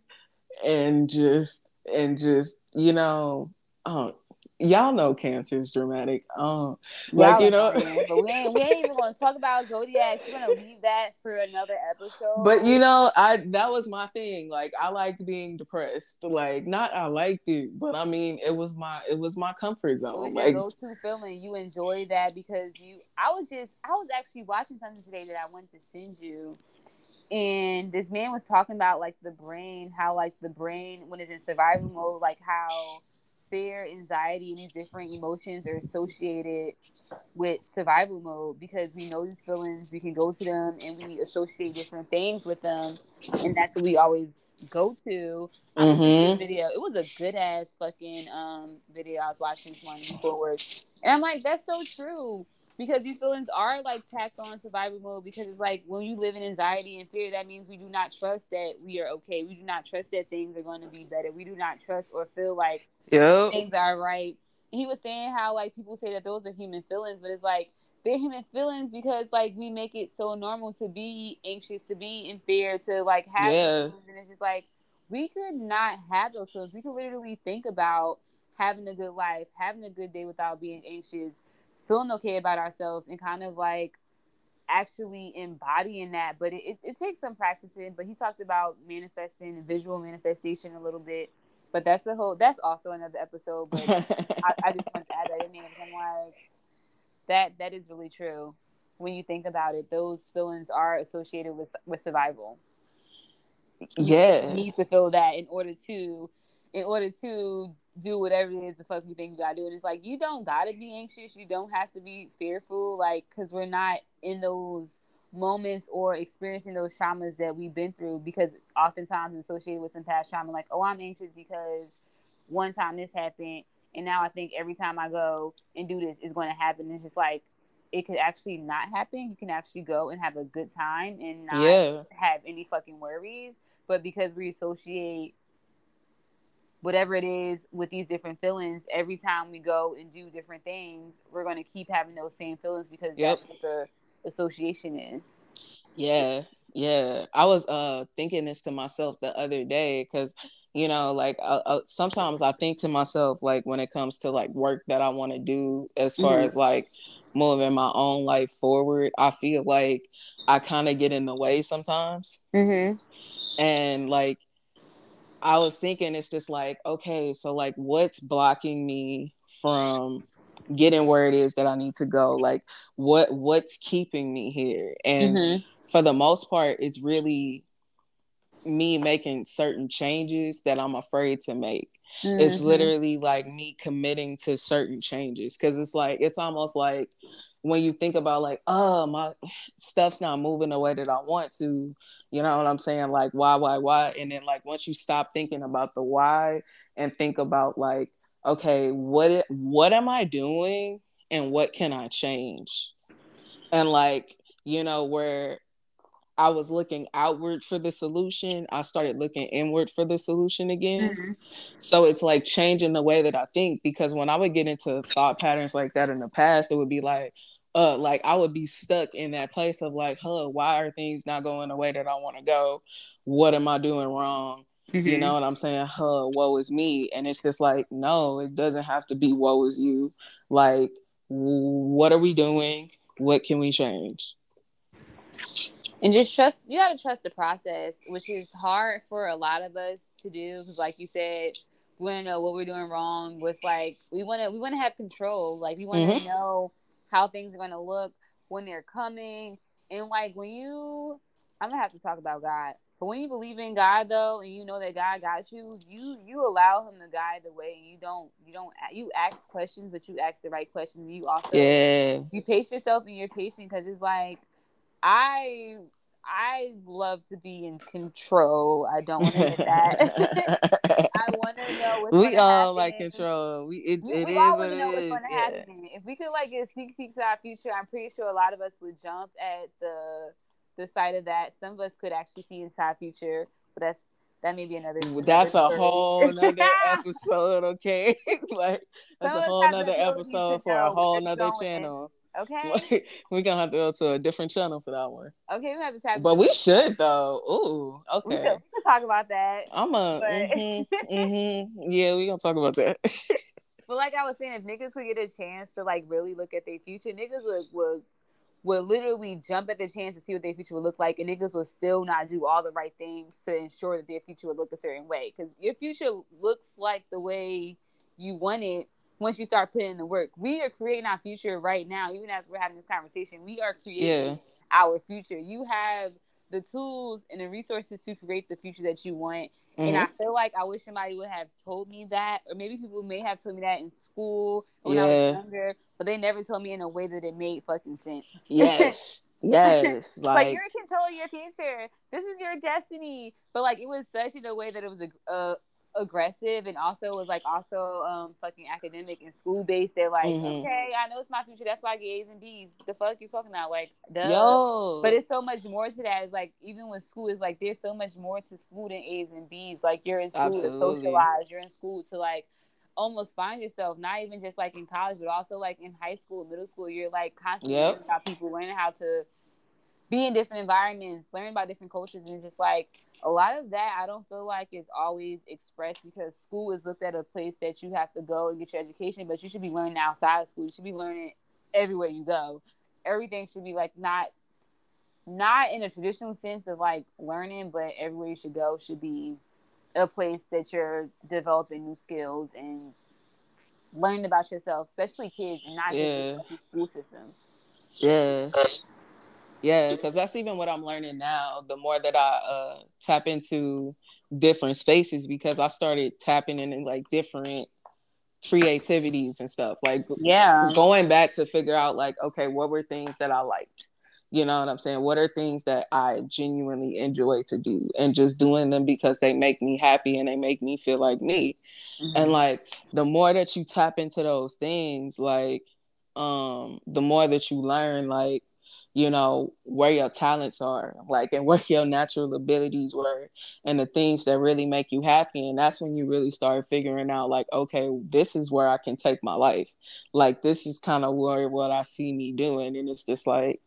and just and just, you know, um, y'all know cancer is dramatic. Um like you know but we ain't, we ain't even gonna talk about zodiac. We're gonna leave that for another episode. But you know, I that was my thing. Like I liked being depressed. Like not I liked it, but I mean it was my it was my comfort zone. Like go-to feeling. You enjoy that because you. I was just. I was actually watching something today that I wanted to send you, and this man was talking about like the brain, how like the brain when it's in survival mode, like how fear, anxiety, and these different emotions are associated with survival mode because we know these feelings, we can go to them, and we associate different things with them, and that's what we always go to. I was watching Mhm. a video. It was a good ass fucking um video I was watching this morning before work, and I'm like, that's so true because these feelings are like tacked on survival mode because it's like when you live in anxiety and fear, that means we do not trust that we are okay. We do not trust that things are going to be better. We do not trust or feel like Yep. things are right. He was saying how like people say that those are human feelings, but it's like they're human feelings because like we make it so normal to be anxious, to be in fear, to like have Yeah. feelings. and it's just like we could not have those feelings. We could literally think about having a good life, having a good day without being anxious, feeling okay about ourselves, and kind of like actually embodying that. But it, it, it takes some practicing. But he talked about manifesting and visual manifestation a little bit. But that's a whole. That's also another episode. But I, I just want to add that in there I'm like, that that is really true. When you think about it, those feelings are associated with with survival. yeah. You need to feel that in order to, in order to do whatever it is the fuck we think we gotta do. And it's like you don't gotta be anxious. You don't have to be fearful. Like, cause we're not in those moments or experiencing those traumas that we've been through. Because oftentimes associated with some past trauma. Like, oh, I'm anxious because one time this happened, and now I think every time I go and do this is going to happen. It's just like it could actually not happen. You can actually go and have a good time and not Yeah. have any fucking worries. But because we associate whatever it is with these different feelings, every time we go and do different things, we're going to keep having those same feelings because Yep. that's what the association is. Yeah, yeah. I was uh thinking this to myself the other day because you know, like uh, uh, sometimes I think to myself like when it comes to like work that I want to do as far Mhm. as like moving my own life forward, I feel like I kind of get in the way sometimes, Mm-hmm. and like I was thinking, it's just like okay, so like what's blocking me from getting where it is that I need to go? Like what what's keeping me here? And Mm-hmm. for the most part, it's really me making certain changes that I'm afraid to make. Mm-hmm. It's literally like me committing to certain changes because it's like it's almost like when you think about like, oh, my stuff's not moving the way that I want to, you know what I'm saying? Like, why, why, why? And then like once you stop thinking about the why and think about like, okay, what what am I doing and what can I change? And like, you know, where I was looking outward for the solution, I started looking inward for the solution again. Mm-hmm. So it's like changing the way that I think because when I would get into thought patterns like that in the past, it would be like, uh, like I would be stuck in that place of like, huh, why are things not going the way that I want to go? What am I doing wrong? Mm-hmm. You know what I'm saying? Huh, woe is me. And it's just like, no, it doesn't have to be woe is you. Like, what are we doing? What can we change? And just trust you got to trust the process which is hard for a lot of us to do because like you said we want to know what we're doing wrong with like we want to we want to have control. Like we want to mm-hmm. know how things are going to look when they're coming. And like when you i'm gonna have to talk about god. But when you believe in god though and you know that god got you you you allow him to guide the way and you don't you don't you ask questions but you ask the right questions. You also yeah. you pace yourself and you're patient because it's like I I love to be in control. I don't want to hit that. I want to know what's We all happen. like control. We it, we, it we is what it is. Yeah. If we could like get a sneak peek to our future, I'm pretty sure a lot of us would jump at the the sight of that. Some of us could actually see inside future, but that's that may be another. That's another a whole nother episode, okay? like that's Some a whole nother episode for a whole nother channel. Okay. We're gonna have to go to a different channel for that one. Okay, we have to tap. But we should though. Ooh, okay. We can, we can talk about that. I'm a. But... Mm-hmm, mm-hmm. Yeah, we gonna talk about that. but like I was saying, if niggas could get a chance to like really look at their future, niggas would would would literally jump at the chance to see what their future would look like, and niggas would still not do all the right things to ensure that their future would look a certain way. Because your future looks like the way you want it once you start putting in the work. We are creating our future right now, even as we're having this conversation. We are creating yeah. our future. You have the tools and the resources to create the future that you want. Mm-hmm. And I mm-hmm. feel like I wish somebody would have told me that, or maybe people may have told me that in school when yeah. I was younger, but they never told me in a way that it made fucking sense. Yes. yes. Like, like, you're in control of your future. This is your destiny. But like it was such in a way that it was a, a aggressive and also was like also um fucking academic and school based. They're like, mm-hmm. okay, I know it's my future. That's why I get A's and B's. The fuck you talking about? Like, duh. Yo. But it's so much more to that. It's like even with school, it's like there's so much more to school than A's and B's. Like you're in school Absolutely. to socialize. You're in school to like almost find yourself. Not even just like in college, but also like in high school, middle school. You're like constantly yep. about people learning how to be in different environments, learn about different cultures, and just like a lot of that, I don't feel like is always expressed because school is looked at a place that you have to go and get your education, but you should be learning outside of school. You should be learning everywhere you go. Everything should be like not not in a traditional sense of like learning, but everywhere you should go should be a place that you're developing new skills and learning about yourself, especially kids, and not yeah. just the school system. Yeah. Yeah, because that's even what I'm learning now. The more that I uh, tap into different spaces, because I started tapping in like different creativities and stuff. Like, yeah, going back to figure out like, okay, what were things that I liked? You know what I'm saying? What are things that I genuinely enjoy to do and just doing them because they make me happy and they make me feel like me. Mm-hmm. And like the more that you tap into those things, like um the more that you learn like you know where your talents are like and where your natural abilities were and the things that really make you happy and that's when you really start figuring out like okay this is where i can take my life like this is kind of where what i see me doing and it's just like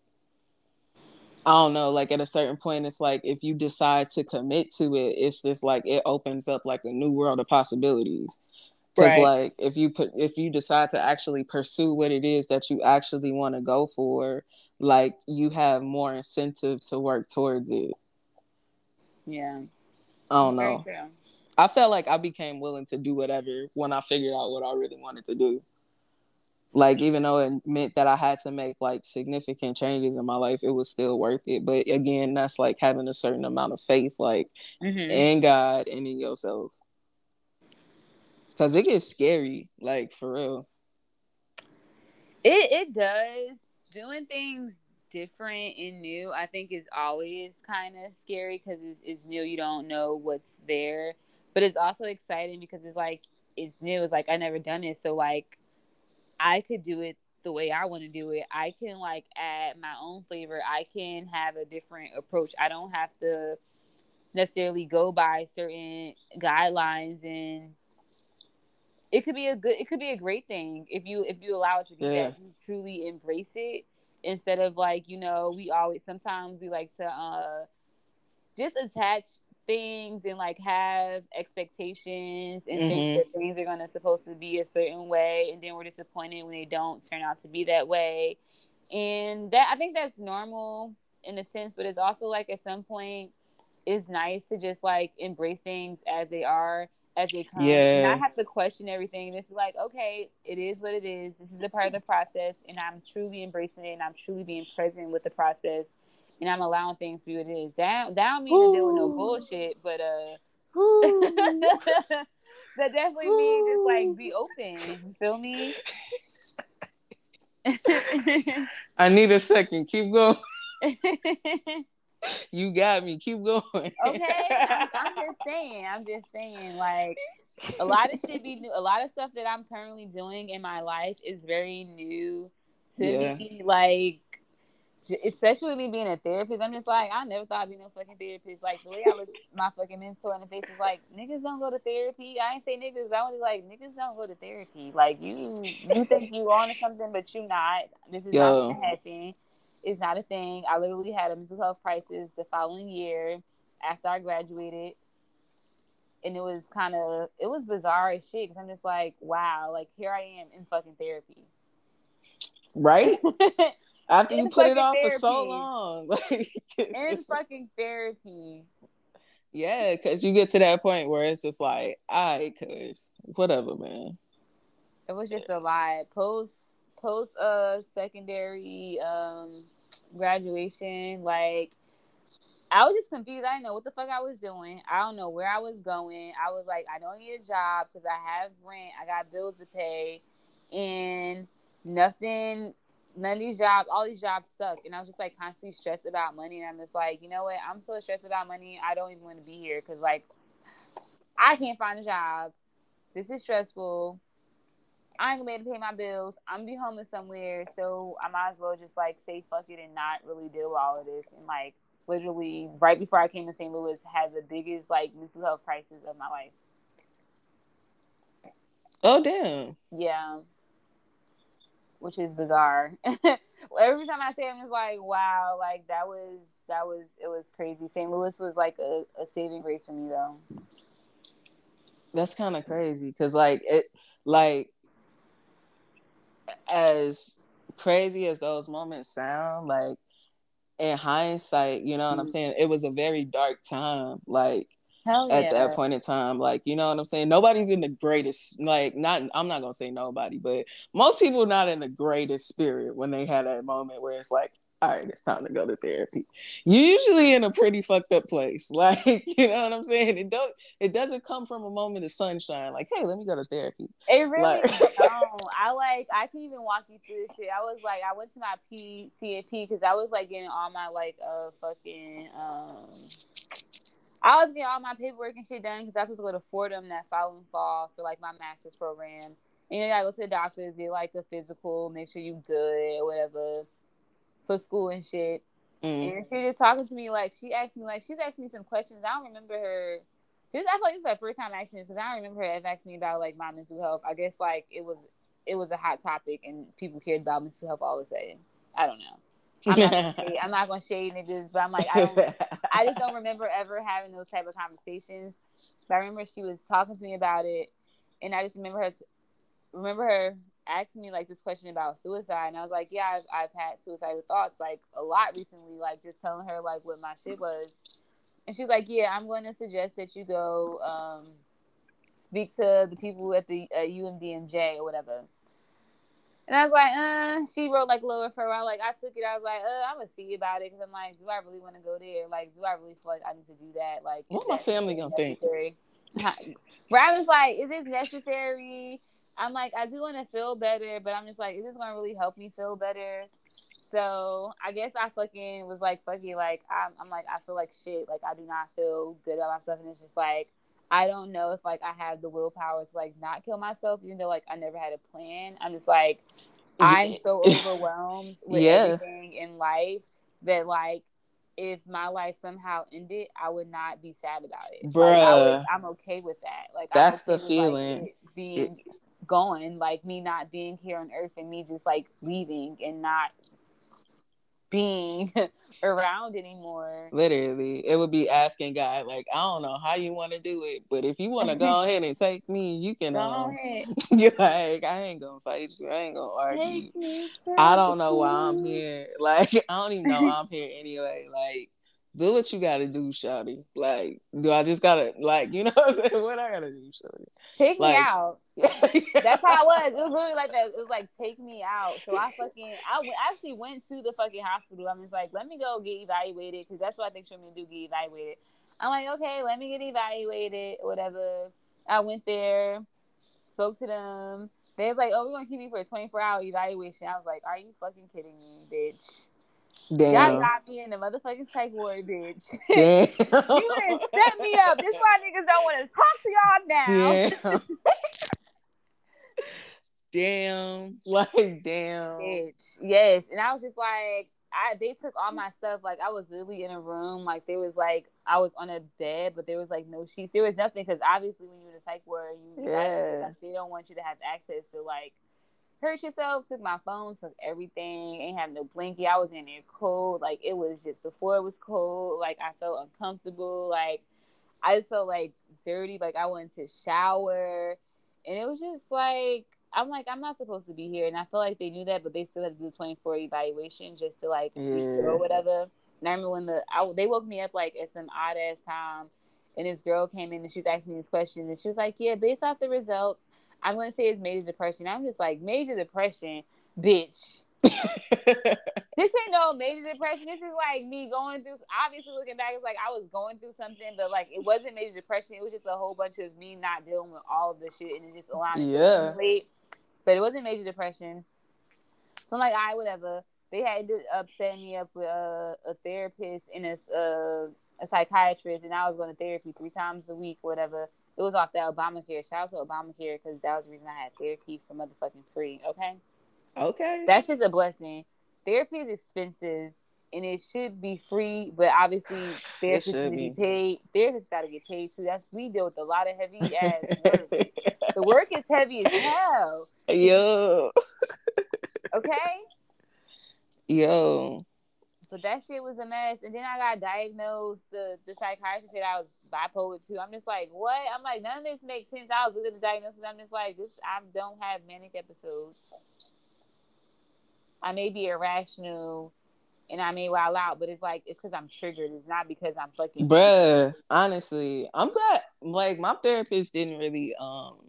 I don't know, like at a certain point, it's like if you decide to commit to it, it's just like it opens up like a new world of possibilities. Because right. like if you put if you decide to actually pursue what it is that you actually want to go for, like you have more incentive to work towards it. Yeah. I don't know. I felt like I became willing to do whatever when I figured out what I really wanted to do. like even though it meant that I had to make like significant changes in my life, it was still worth it. But again, that's like having a certain amount of faith, like mm-hmm. in God and in yourself. Cause it gets scary, like for real. It it does. Doing things different and new, I think is always kind of scary because it's, it's new. You don't know what's there, but it's also exciting because it's like it's new. It's like I never done it, so like I could do it the way I want to do it. I can like add my own flavor. I can have a different approach. I don't have to necessarily go by certain guidelines and it could be a good it could be a great thing if you if you allow it to be yeah. that you truly embrace it instead of like you know we always sometimes we like to uh just attach things and like have expectations and mm-hmm. think that things are gonna supposed to be a certain way and then we're disappointed when they don't turn out to be that way and that i think that's normal in a sense but it's also like at some point it's nice to just like embrace things as they are as they come. Yeah. Not have to question everything. Just be like, okay, it is what it is. This is a part of the process, and I'm truly embracing it, and I'm truly being present with the process, and I'm allowing things to be what it is. That that don't mean Ooh. to deal with no bullshit, but uh, that definitely means just like be open. You feel me? I need a second. Keep going you got me. Keep going. okay, I'm, I'm, just saying. I'm just saying. Like a lot of shit be new. A lot of stuff that I'm currently doing in my life is very new to yeah. me. Like especially me being a therapist, I'm just like, I never thought I'd be no fucking therapist. Like the way I look my fucking mentor in the face is like, niggas don't go to therapy. I ain't say niggas. I was like, niggas don't go to therapy. Like you, you think you on to something, but you not. This is Yo. not gonna happen is not a thing. I literally had a mental health crisis the following year after I graduated. And it was kind of, it was bizarre as shit because I'm just like, wow, like here I am in fucking therapy. Right? after you put it off therapy. for so long. Like, in just... fucking therapy. Yeah, because you get to that point where it's just like, I, right, cuz, whatever, man. It was just a lot. Post post uh secondary um graduation, like I was just confused. I didn't know what the fuck I was doing. I don't know where I was going. I was like, I don't need a job because I have rent. I got bills to pay, and nothing. None of these jobs, all these jobs suck. And I was just like constantly stressed about money. And I'm just like, you know what? I'm so stressed about money. I don't even want to be here because like I can't find a job. This is stressful. I ain't gonna be able to pay my bills. I'm gonna be homeless somewhere, so I might as well just like say fuck it and not really deal with all of this. And like literally, right before I came to St. Louis, had the biggest like mental health crisis of my life. Oh damn! Yeah, which is bizarre. Every time I say, it, I'm just like, wow, like that was that was it was crazy. St. Louis was like a, a saving grace for me though. That's kind of crazy because like it like as crazy as those moments sound, like in hindsight, you know what I'm mm. saying? It was a very dark time. Like Hell at yeah. that point in time. Like, you know what I'm saying? Nobody's in the greatest, like, not, I'm not gonna say nobody, but most people not in the greatest spirit when they had that moment where it's like, all right, it's time to go to therapy. You're usually in a pretty fucked up place. Like, you know what I'm saying? It don't it doesn't come from a moment of sunshine, like, hey, let me go to therapy. It really like, don't. I like I can even walk you through this shit. I was like, I went to my PCP because I was like getting all my like uh fucking um I was getting all my paperwork and shit done because I was supposed to go to Fordham that following fall for like my master's program. And you know, I go to the doctor, get like a physical, make sure you good or whatever for school and shit. Mm. And she just talking to me like she asked me like she's asking me some questions. I don't remember her. This I feel like this is the first time asking this because I don't remember her ever asking me about like my mental health. I guess like it was it was a hot topic and people cared about mental health all of a sudden. I don't know. I'm not, shade, I'm not gonna shade niggas, but I'm like I don't. I just don't remember ever having those type of conversations. But I remember she was talking to me about it, and I just remember her. Remember her asked me like this question about suicide, and I was like, yeah, I've, I've had suicidal thoughts like a lot recently. Like just telling her like what my shit was, and she's like, yeah, I'm going to suggest that you go um, speak to the people at the uh, UMDNJ or whatever. And I was like, uh, she wrote like lower for a while. Like I took it. I was like, uh, I'm gonna see about it because I'm like, do I really want to go there? Like, do I really feel like I need to do that? Like, what my family gonna necessary? think? Brian was like, is this necessary? I'm like, I do want to feel better, but I'm just like, is this gonna really help me feel better? So I guess I fucking was like, fucking like, I'm, I'm like, I feel like shit. Like I do not feel good about myself, and it's just like I don't know if like I have the willpower to like not kill myself, even though like I never had a plan. I'm just like I'm so overwhelmed with yeah. everything in life that like if my life somehow ended, I would not be sad about it. Bruh. Like, I am okay with that. Like that's okay the feeling. Like, being it, going, like me not being here on earth and me just like leaving and not being around anymore. Literally, it would be asking God, like, I don't know how you want to do it, but if you want to go ahead and take me, you can. Go um, ahead. you're like, I ain't gonna fight you. I ain't gonna argue. I don't know why I'm here. Like, I don't even know I'm here anyway. Like, do what you gotta do, Shawty. Like, do I just gotta like, you know what I'm saying? What I gotta do? Take like, me out. That's how it was. It was literally like that. It was like, take me out. So I fucking, I actually went to the fucking hospital. I'm just like, let me go get evaluated because that's what I think gonna do, get evaluated. I'm like, okay, let me get evaluated, whatever. I went there, spoke to them. They was like, oh, we're gonna keep you for a 24 hour evaluation. I was like, are you fucking kidding me, bitch? Damn. Y'all got me in the motherfucking psych ward, bitch. Damn. you didn't set me up. This why niggas don't want to talk to y'all now. Damn. damn. Like damn. Bitch. Yes. And I was just like, I they took all my stuff. Like I was literally in a room. Like there was like I was on a bed, but there was like no sheets. There was nothing because obviously when you're in a psych ward, you yeah. they don't want you to have access to like hurt yourself, took my phone, took everything, ain't have no blanket. I was in there cold. Like it was just the floor was cold. Like I felt uncomfortable. Like I just felt like dirty. Like I went to shower. And it was just like I'm like, I'm not supposed to be here. And I feel like they knew that, but they still had to do 24 evaluation just to like or whatever. And I remember when the I, they woke me up like at some odd ass time, and this girl came in and she was asking me this question, and she was like, "Yeah, based off the results, I'm gonna say it's major depression. I'm just like major depression, bitch. this ain't no major depression. This is like me going through. Obviously, looking back, it's like I was going through something, but like it wasn't major depression. It was just a whole bunch of me not dealing with all of the shit and it just allowing yeah. to But it wasn't major depression. So I'm like, I right, whatever. They had to upset me up with a, a therapist and a, a a psychiatrist, and I was going to therapy three times a week, whatever it was off the Obamacare. Shout out to Obamacare because that was the reason I had therapy for motherfucking free. Okay. Okay. That's just a blessing. Therapy is expensive and it should be free, but obviously therapists need to be paid. Therapists got to get paid too. That's we deal with a lot of heavy ass work. the work is heavy as hell. Yo. okay. Yo. So that shit was a mess. And then I got diagnosed. The the psychiatrist said I was bipolar too. I'm just like, what? I'm like, none of this makes sense. I was looking at the diagnosis. I'm just like, this. I don't have manic episodes. I may be irrational, and I may wild out, but it's like it's because I'm triggered. It's not because I'm fucking. Bruh, honestly, I'm glad. Like my therapist didn't really um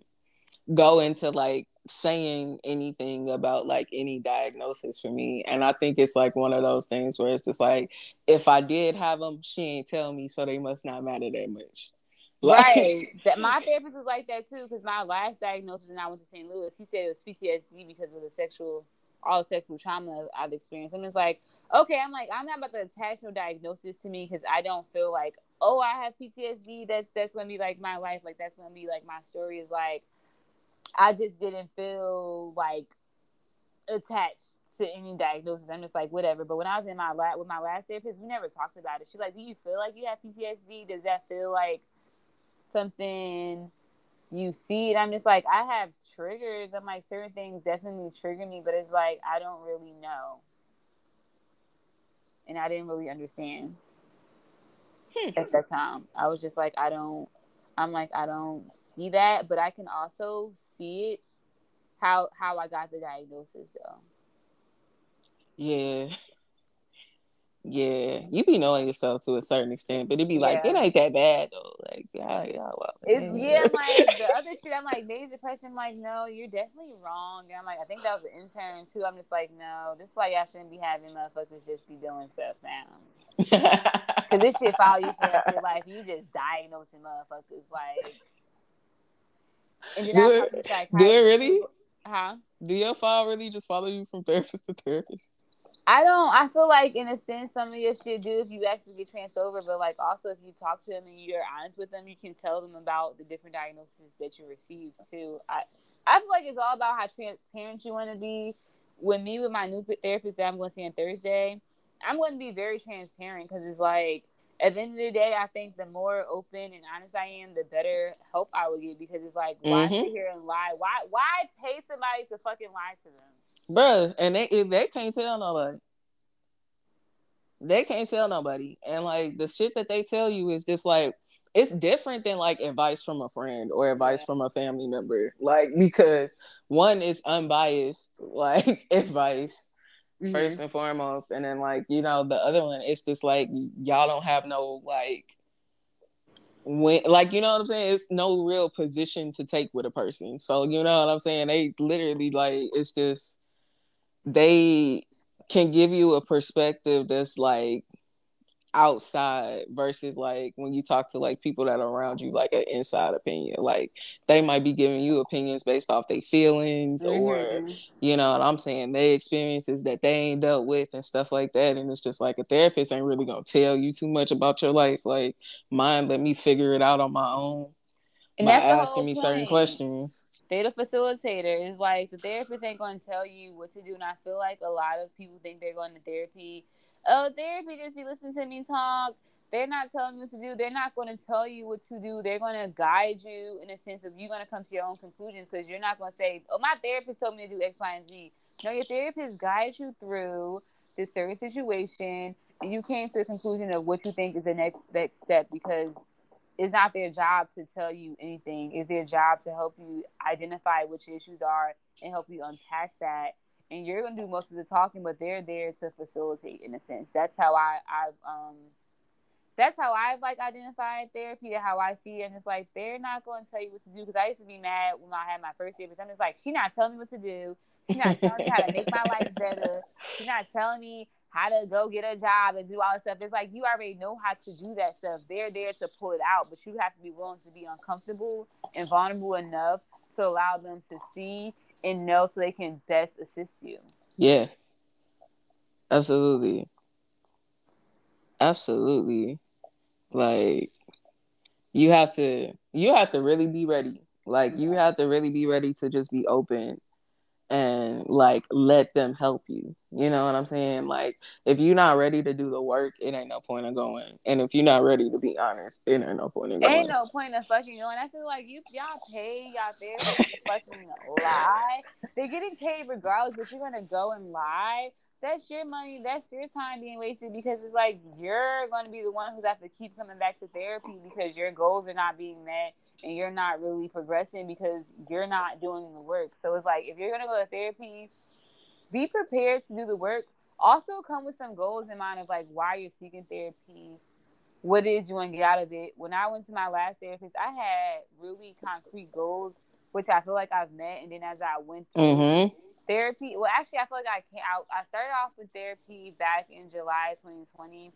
go into like saying anything about like any diagnosis for me and i think it's like one of those things where it's just like if i did have them she ain't tell me so they must not matter that much. Like, right. That my therapist was like that too because my last diagnosis when i went to st louis he said it was ptsd because of the sexual all sexual trauma i've experienced. And it's like okay i'm like i'm not about to attach no diagnosis to me because i don't feel like oh i have ptsd that's that's gonna be like my life like that's gonna be like my story is like I just didn't feel like attached to any diagnosis. I'm just like whatever. But when I was in my lab with my last therapist, we never talked about it. She's like, "Do you feel like you have PTSD? Does that feel like something you see?" And I'm just like, I have triggers. I'm like, certain things definitely trigger me, but it's like I don't really know, and I didn't really understand hmm. at that time. I was just like, I don't. I'm like, I don't see that, but I can also see it how how I got the diagnosis though. Yeah. Yeah, you be knowing yourself to a certain extent, but it'd be like Yeah. it ain't that bad though. Like yeah, yeah, well, It's, yeah, like the other shit. I'm like major depression. I'm like, no, you're definitely wrong. And I'm like, I think that was an intern too. I'm just like, no, this is why y'all shouldn't be having motherfuckers just be doing stuff now. Cause this shit follow you for the rest of your life. You just diagnosing motherfuckers like. Do it- to do it really? Huh? Do your file really just follow you from therapist to therapist? I don't. I feel like in a sense, some of your shit do if you actually get transferred over. But like also, if you talk to them and you're honest with them, you can tell them about the different diagnoses that you received too. I I feel like it's all about how transparent you want to be. With me, with my new therapist that I'm going to see on Thursday, I'm going to be very transparent because it's like at the end of the day, I think the more open and honest I am, the better help I will get because it's like why Mhm. sit here and lie? Why why pay somebody to fucking lie to them? Bruh, and they if they can't tell nobody. They can't tell nobody. And like the shit that they tell you is just like it's different than like advice from a friend or advice Yeah. from a family member. Like because one is unbiased, like advice Mm-hmm. first and foremost. And then like, you know, the other one it's just like y'all don't have no like when like you know what I'm saying? It's no real position to take with a person. So you know what I'm saying? They literally like it's just they can give you a perspective that's like outside versus like when you talk to like people that are around you like an inside opinion like they might be giving you opinions based off their feelings or Mhm. you know what i'm saying they experiences that they ain't dealt with and stuff like that and it's just like a therapist ain't really gonna tell you too much about your life like mine let me figure it out on my own And by that's asking me certain questions They the facilitator. It's like the therapist ain't going to tell you what to do. And I feel like a lot of people think they're going to therapy. Oh, therapy just be listening to me talk. They're not telling you what to do. They're not going to tell you what to do. They're going to guide you in a sense of you're going to come to your own conclusions because you're not going to say, "Oh, my therapist told me to do X, Y, and Z." No, your therapist guides you through this certain situation, and you came to the conclusion of what you think is the next next step because it's not their job to tell you anything. It's their job to help you identify your issues are and help you unpack that. And you're gonna do most of the talking, but they're there to facilitate in a sense. That's how I I've um that's how I've like identified therapy and how I see it. And it's like they're not going to tell you what to do because I used to be mad when I had my first therapist. I'm just like, she's not telling me what to do. She's not telling me how to make my life better. She's not telling me how to go get a job and do all this stuff. It's like you already know how to do that stuff. They're there to pull it out, but you have to be willing to be uncomfortable and vulnerable enough to allow them to see and know so they can best assist you. yeah. Absolutely. Absolutely. Like you have to you have to really be ready. Like you have to really be ready to just be open and like let them help you you know what i'm saying like if you're not ready to do the work it ain't no point of going and if you're not ready to be honest it ain't no point of going Ain't no point of fucking going. I feel like you y'all pay y'all therapists to fucking lie. They're getting paid regardless, but you're gonna go and lie. That's your money. That's your time being wasted because it's like you're going to be the one who's have to keep coming back to therapy because your goals are not being met and you're not really progressing because you're not doing the work. So it's like if you're gonna go to therapy, be prepared to do the work. Also, come with some goals in mind of like why you're seeking therapy, what is you want to get out of it. When I went to my last therapist, I had really concrete goals, which I feel like I've met. And then as I went through mm-hmm therapy, well, actually, I feel like I can I, I started off with therapy back in July 2020.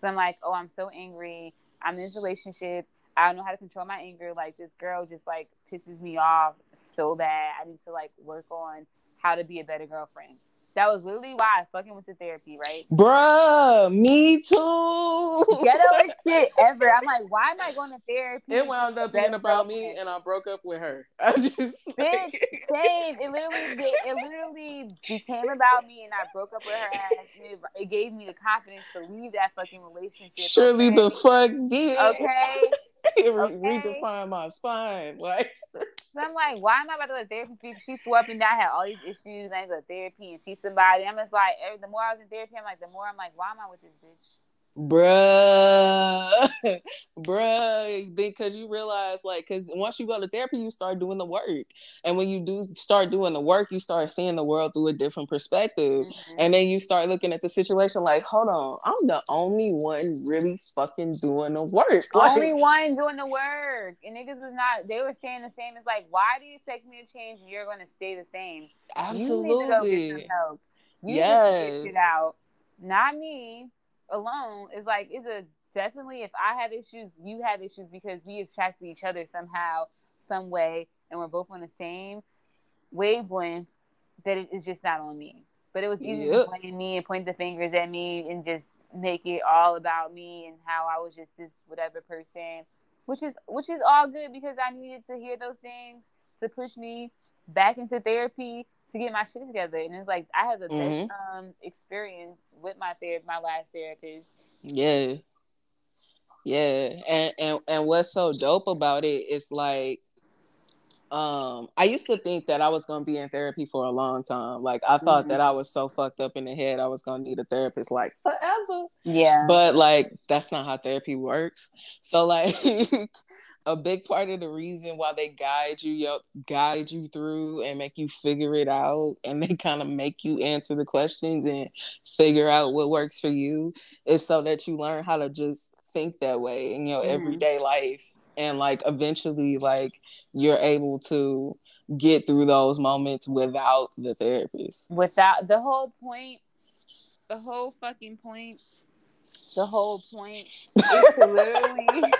So I'm like, oh, I'm so angry. I'm in this relationship. I don't know how to control my anger. Like this girl just like pisses me off so bad. I need to like work on how to be a better girlfriend. That was literally why I fucking went to therapy, right? bruh me too Ghetto shit ever. I'm like, why am I going to therapy? it wound up being about me and i broke up with her i just Bitch, like, same. It literally did. It literally became about me, and I broke up with her ass. It, it gave me the confidence to leave that fucking relationship. surely okay? the fuck did Okay. It Okay. redefined my spine like So I'm like, why am I about to go to therapy? She swore up and down, had all these issues. I go to therapy and see somebody. I'm just like, the more I was in therapy, I'm like, the more I'm like, why am I with this bitch? Bruh, bruh, because you realize like, because once you go to therapy, you start doing the work, and when you do start doing the work, you start seeing the world through a different perspective, mm-hmm. and then you start looking at the situation like, hold on, I'm the only one really fucking doing the work, like, only one doing the work, and niggas was not. They were saying the same. It's like, why do you expect me to change and you're going to stay the same? Absolutely. You You yes. it out, not me alone is like it's a definitely if I have issues, you have issues because we attracted each other somehow, some way, and we're both on the same wavelength. That it is just not on me. But it was easy yep. to blame me and point the fingers at me and just make it all about me and how I was just this whatever person, which is which is all good because I needed to hear those things to push me back into therapy to get my shit together. And it's like I had the mm-hmm. best um experience with my therapist, my last therapist. Yeah. Yeah. And and and what's so dope about it is like um I used to think that I was gonna be in therapy for a long time. Like I thought mm-hmm. that I was so fucked up in the head I was gonna need a therapist like forever. Yeah. But like that's not how therapy works. So like a big part of the reason why they guide you guide you through and make you figure it out and they kind of make you answer the questions and figure out what works for you is so that you learn how to just think that way in your mm-hmm. everyday life and like eventually like you're able to get through those moments without the therapist without the whole point the whole fucking point the whole point is to literally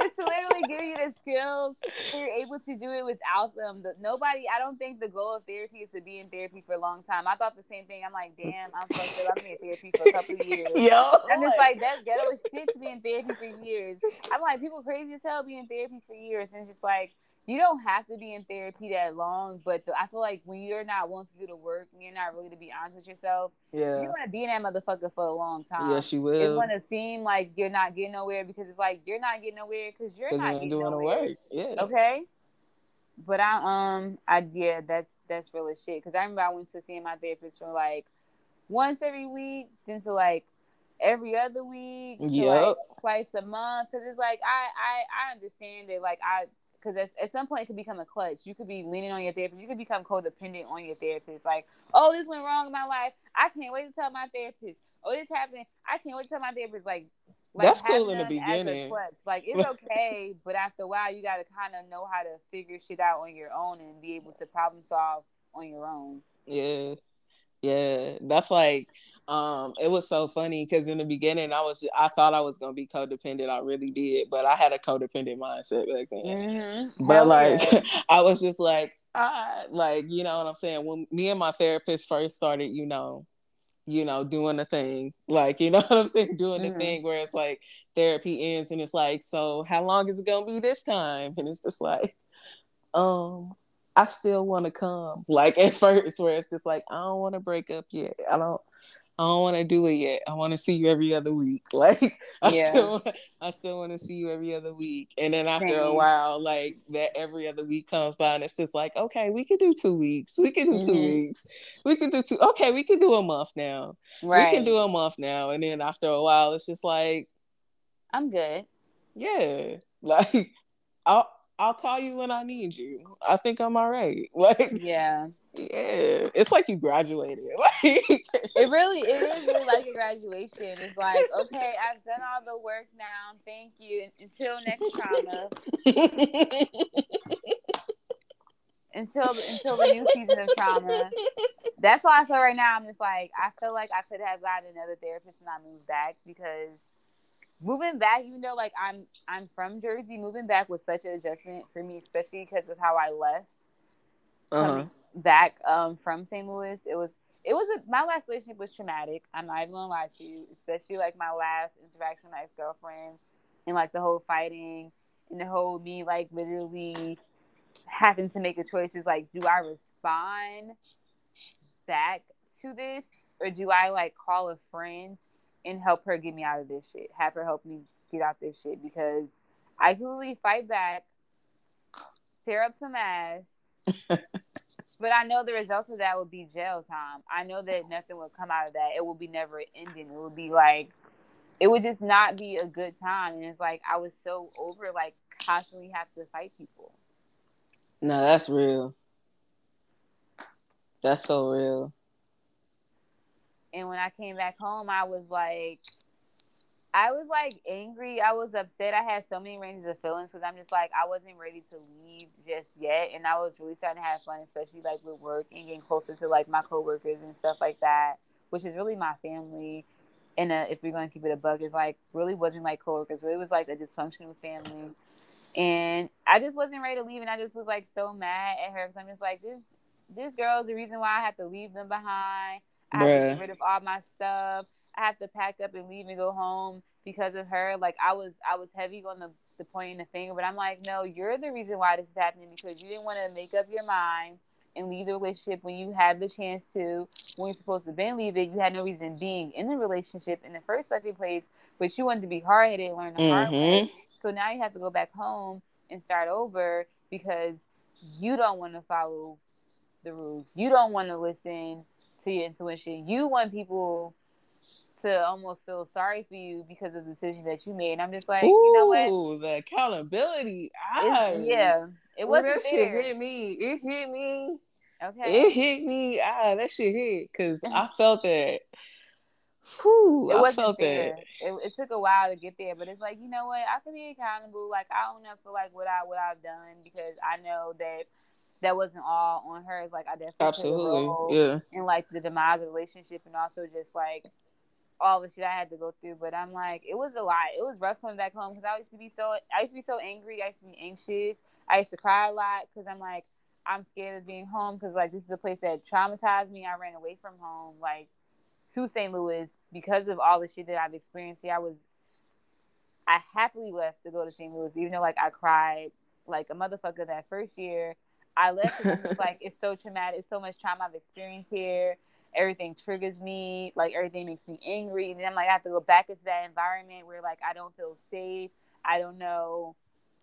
it's to literally give you the skills so you're able to do it without them. The, nobody, I don't think the goal of therapy is to be in therapy for a long time. I thought the same thing. I'm like, damn, I'm fucked up. I've been in therapy for a couple of years. Yo, I'm just like, that's ghetto shit to be in therapy for years. I'm like, people crazy as hell be in therapy for years. And it's just like, you don't have to be in therapy that long, but the, I feel like when you're not willing to do the work and you're not really to be honest with yourself, yeah, you're gonna be in that motherfucker for a long time. Yes, you will. It's gonna seem like you're not getting nowhere because it's like you're not getting nowhere because you're not getting doing nowhere. the work. Yeah. Okay. But I um I yeah that's that's real as shit because I remember I went to see my therapist for like once every week, then to like every other week, yeah, like twice a month. Because it's like I I I understand that like I because at, at some point it could become a clutch. You could be leaning on your therapist. You could become codependent on your therapist. Like, oh, this went wrong in my life. I can't wait to tell my therapist. Oh, this happened. I can't wait to tell my therapist. Like, like that's cool in the beginning. Like it's okay, but after a while, you got to kind of know how to figure shit out on your own and be able to problem solve on your own. Yeah, yeah. That's like um, it was so funny because in the beginning I was I thought I was gonna be codependent. I really did, but I had a codependent mindset back then. Mm-hmm. But Hell like yeah. I was just like, ah, like you know what I'm saying. When me and my therapist first started, you know, you know, doing the thing, like you know what I'm saying, doing mm-hmm. the thing where it's like therapy ends and it's like, so how long is it gonna be this time? And it's just like, um, I still want to come. Like at first, where it's just like, I don't want to break up yet. I don't. I don't want to do it yet. I want to see you every other week. Like I yeah. still, I still want to see you every other week. And then after Same. a while, like that every other week comes by, and it's just like, okay, we could do two weeks. We can do mm-hmm. two weeks. We can do two. Okay, we can do a month now. Right. We can do a month now. And then after a while, it's just like, I'm good. Yeah. Like, I'll I'll call you when I need you. I think I'm all right. Like, yeah. Yeah, it's like you graduated. Like it really, it is really like a graduation. It's like, okay, I've done all the work now. Thank you. Until next trauma. until until the new season of trauma. That's why I feel right now. I'm just like, I feel like I could have gotten another therapist when I moved back because moving back, even though like I'm I'm from Jersey, moving back was such an adjustment for me, especially because of how I left. Uh-huh back um, from St. Louis, it was it was a, my last relationship was traumatic. I'm not even gonna lie to you, especially like my last interaction with my ex girlfriend and like the whole fighting and the whole me like literally having to make a choice is like, do I respond back to this or do I like call a friend and help her get me out of this shit? Have her help me get out this shit because I can really fight back, tear up some ass, but I know the result of that would be jail time. I know that nothing would come out of that. It would be never ending. It would be like it would just not be a good time. And it's like I was so over like constantly have to fight people. No, that's real. That's so real. And when I came back home, I was like, I was like angry. I was upset. I had so many ranges of feelings because I'm just like I wasn't ready to leave just yet, and I was really starting to have fun, especially like with work and getting closer to like my coworkers and stuff like that, which is really my family. And uh, if we're gonna keep it a bug, it's like really wasn't like coworkers, it was like a dysfunctional family, and I just wasn't ready to leave, and I just was like so mad at her because I'm just like this this girl is the reason why I have to leave them behind. I have to get rid of all my stuff. I have to pack up and leave and go home because of her. Like I was I was heavy on the, the pointing the finger, but I'm like, no, you're the reason why this is happening because you didn't want to make up your mind and leave the relationship when you had the chance to. When you're supposed to then leave it, you had no reason being in the relationship in the first second place, but you wanted to be hard headed and learn the mm-hmm. hard way. Mm-hmm. So now you have to go back home and start over because you don't want to follow the rules. You don't want to listen to your intuition. You want people to almost feel sorry for you because of the decision that you made. And I'm just like, Ooh, you know what? The accountability. I, yeah. It wasn't that shit hit me. It hit me. Okay. It hit me. Ah, that shit hit because I felt that. Whew, it I felt fair. that. It, it, took a while to get there, but it's like you know what? I can be accountable. Like I own up for like what I what I've done because I know that that wasn't all on her. It's like I definitely absolutely yeah, and like the demise of the relationship, and also just like all the shit I had to go through. But I'm like, it was a lot. It was rough coming back home because I used to be so I used to be so angry. I used to be anxious. I used to cry a lot because I'm like, I'm scared of being home because like this is a place that traumatized me. I ran away from home, like to St. Louis because of all the shit that I've experienced here. I was I happily left to go to St. Louis, even though like I cried like a motherfucker that first year. I left because like it's so traumatic, it's so much trauma I've experienced here. Everything triggers me, like everything makes me angry, and then I'm like I have to go back into that environment where like I don't feel safe. I don't know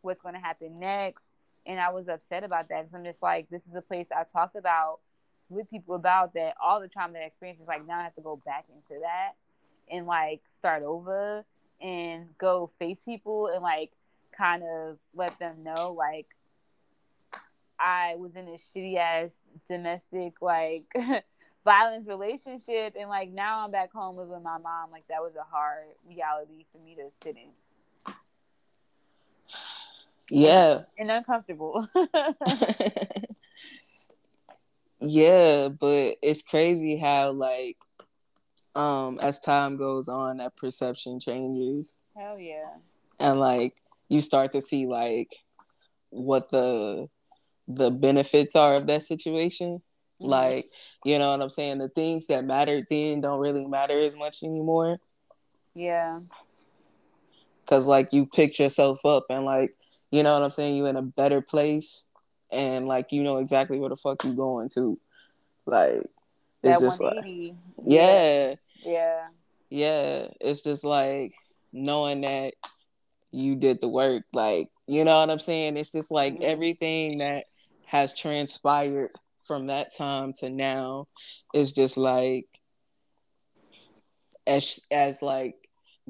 what's going to happen next, and I was upset about that. So I'm just like, this is a place I talked about with people about that all the trauma that I experienced is like now I have to go back into that and like start over and go face people and like kind of let them know like I was in a shitty ass domestic like violence relationship and like now I'm back home living with my mom. Like that was a hard reality for me to sit in. Yeah. And, and uncomfortable. yeah, but it's crazy how like um as time goes on that perception changes. Hell yeah. And like you start to see like what the the benefits are of that situation. Mm-hmm. Like, you know what I'm saying? The things that mattered then don't really matter as much anymore. Yeah. Cause like you picked yourself up and like, you know what I'm saying, You're in a better place and like you know exactly where the fuck you going to. Like it's that just like yeah. Yeah. Yeah. It's just like knowing that you did the work. Like, you know what I'm saying? It's just like mm-hmm. everything that has transpired from that time to now is just like as as like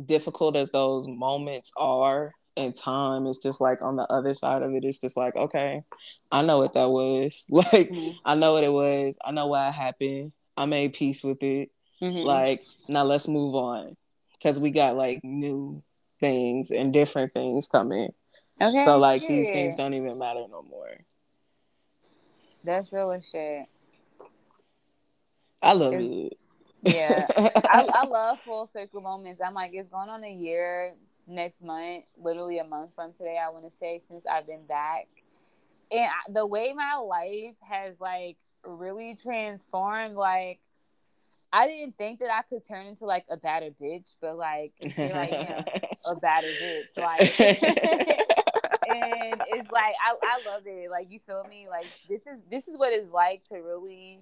difficult as those moments are in time it's just like on the other side of it it's just like okay i know what that was like mm-hmm. i know what it was i know why it happened i made peace with it mm-hmm. like now let's move on because we got like new things and different things coming okay so like yeah. these things don't even matter no more that's real shit. I love it's, it. Yeah, I, I love full circle moments. I'm like, it's going on a year next month, literally a month from today. I want to say since I've been back, and I, the way my life has like really transformed. Like, I didn't think that I could turn into like a better bitch, but like, here I am, a better bitch. Like. and it's like I, I love it. Like you feel me? Like this is this is what it's like to really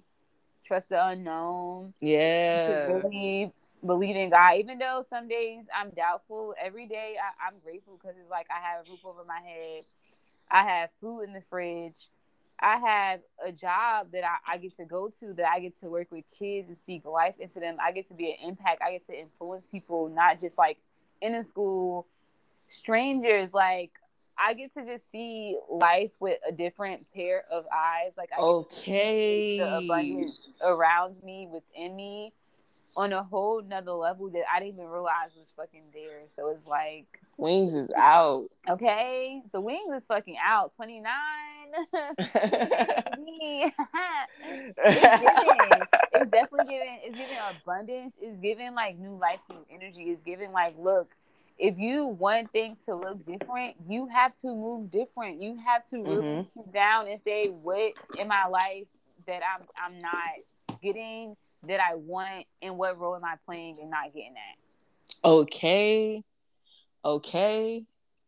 trust the unknown. Yeah. To really believe in God. Even though some days I'm doubtful, every day I, I'm grateful because it's like I have a roof over my head. I have food in the fridge. I have a job that I, I, get to go to, that I get to work with kids and speak life into them. I get to be an impact. I get to influence people, not just like in a school, strangers. Like I get to just see life with a different pair of eyes. Like I okay, the abundance around me, within me, on a whole nother level that I didn't even realize was fucking there. So it's like wings is out. Okay, the wings is fucking out. Twenty nine. it's, definitely giving. It's giving abundance. It's giving like new life, new energy. It's giving like look if you want things to look different, you have to move different. You have to really mm-hmm. sit down and say, what in my life that I'm I'm not getting that I want, and what role am I playing and not getting that? Okay, okay,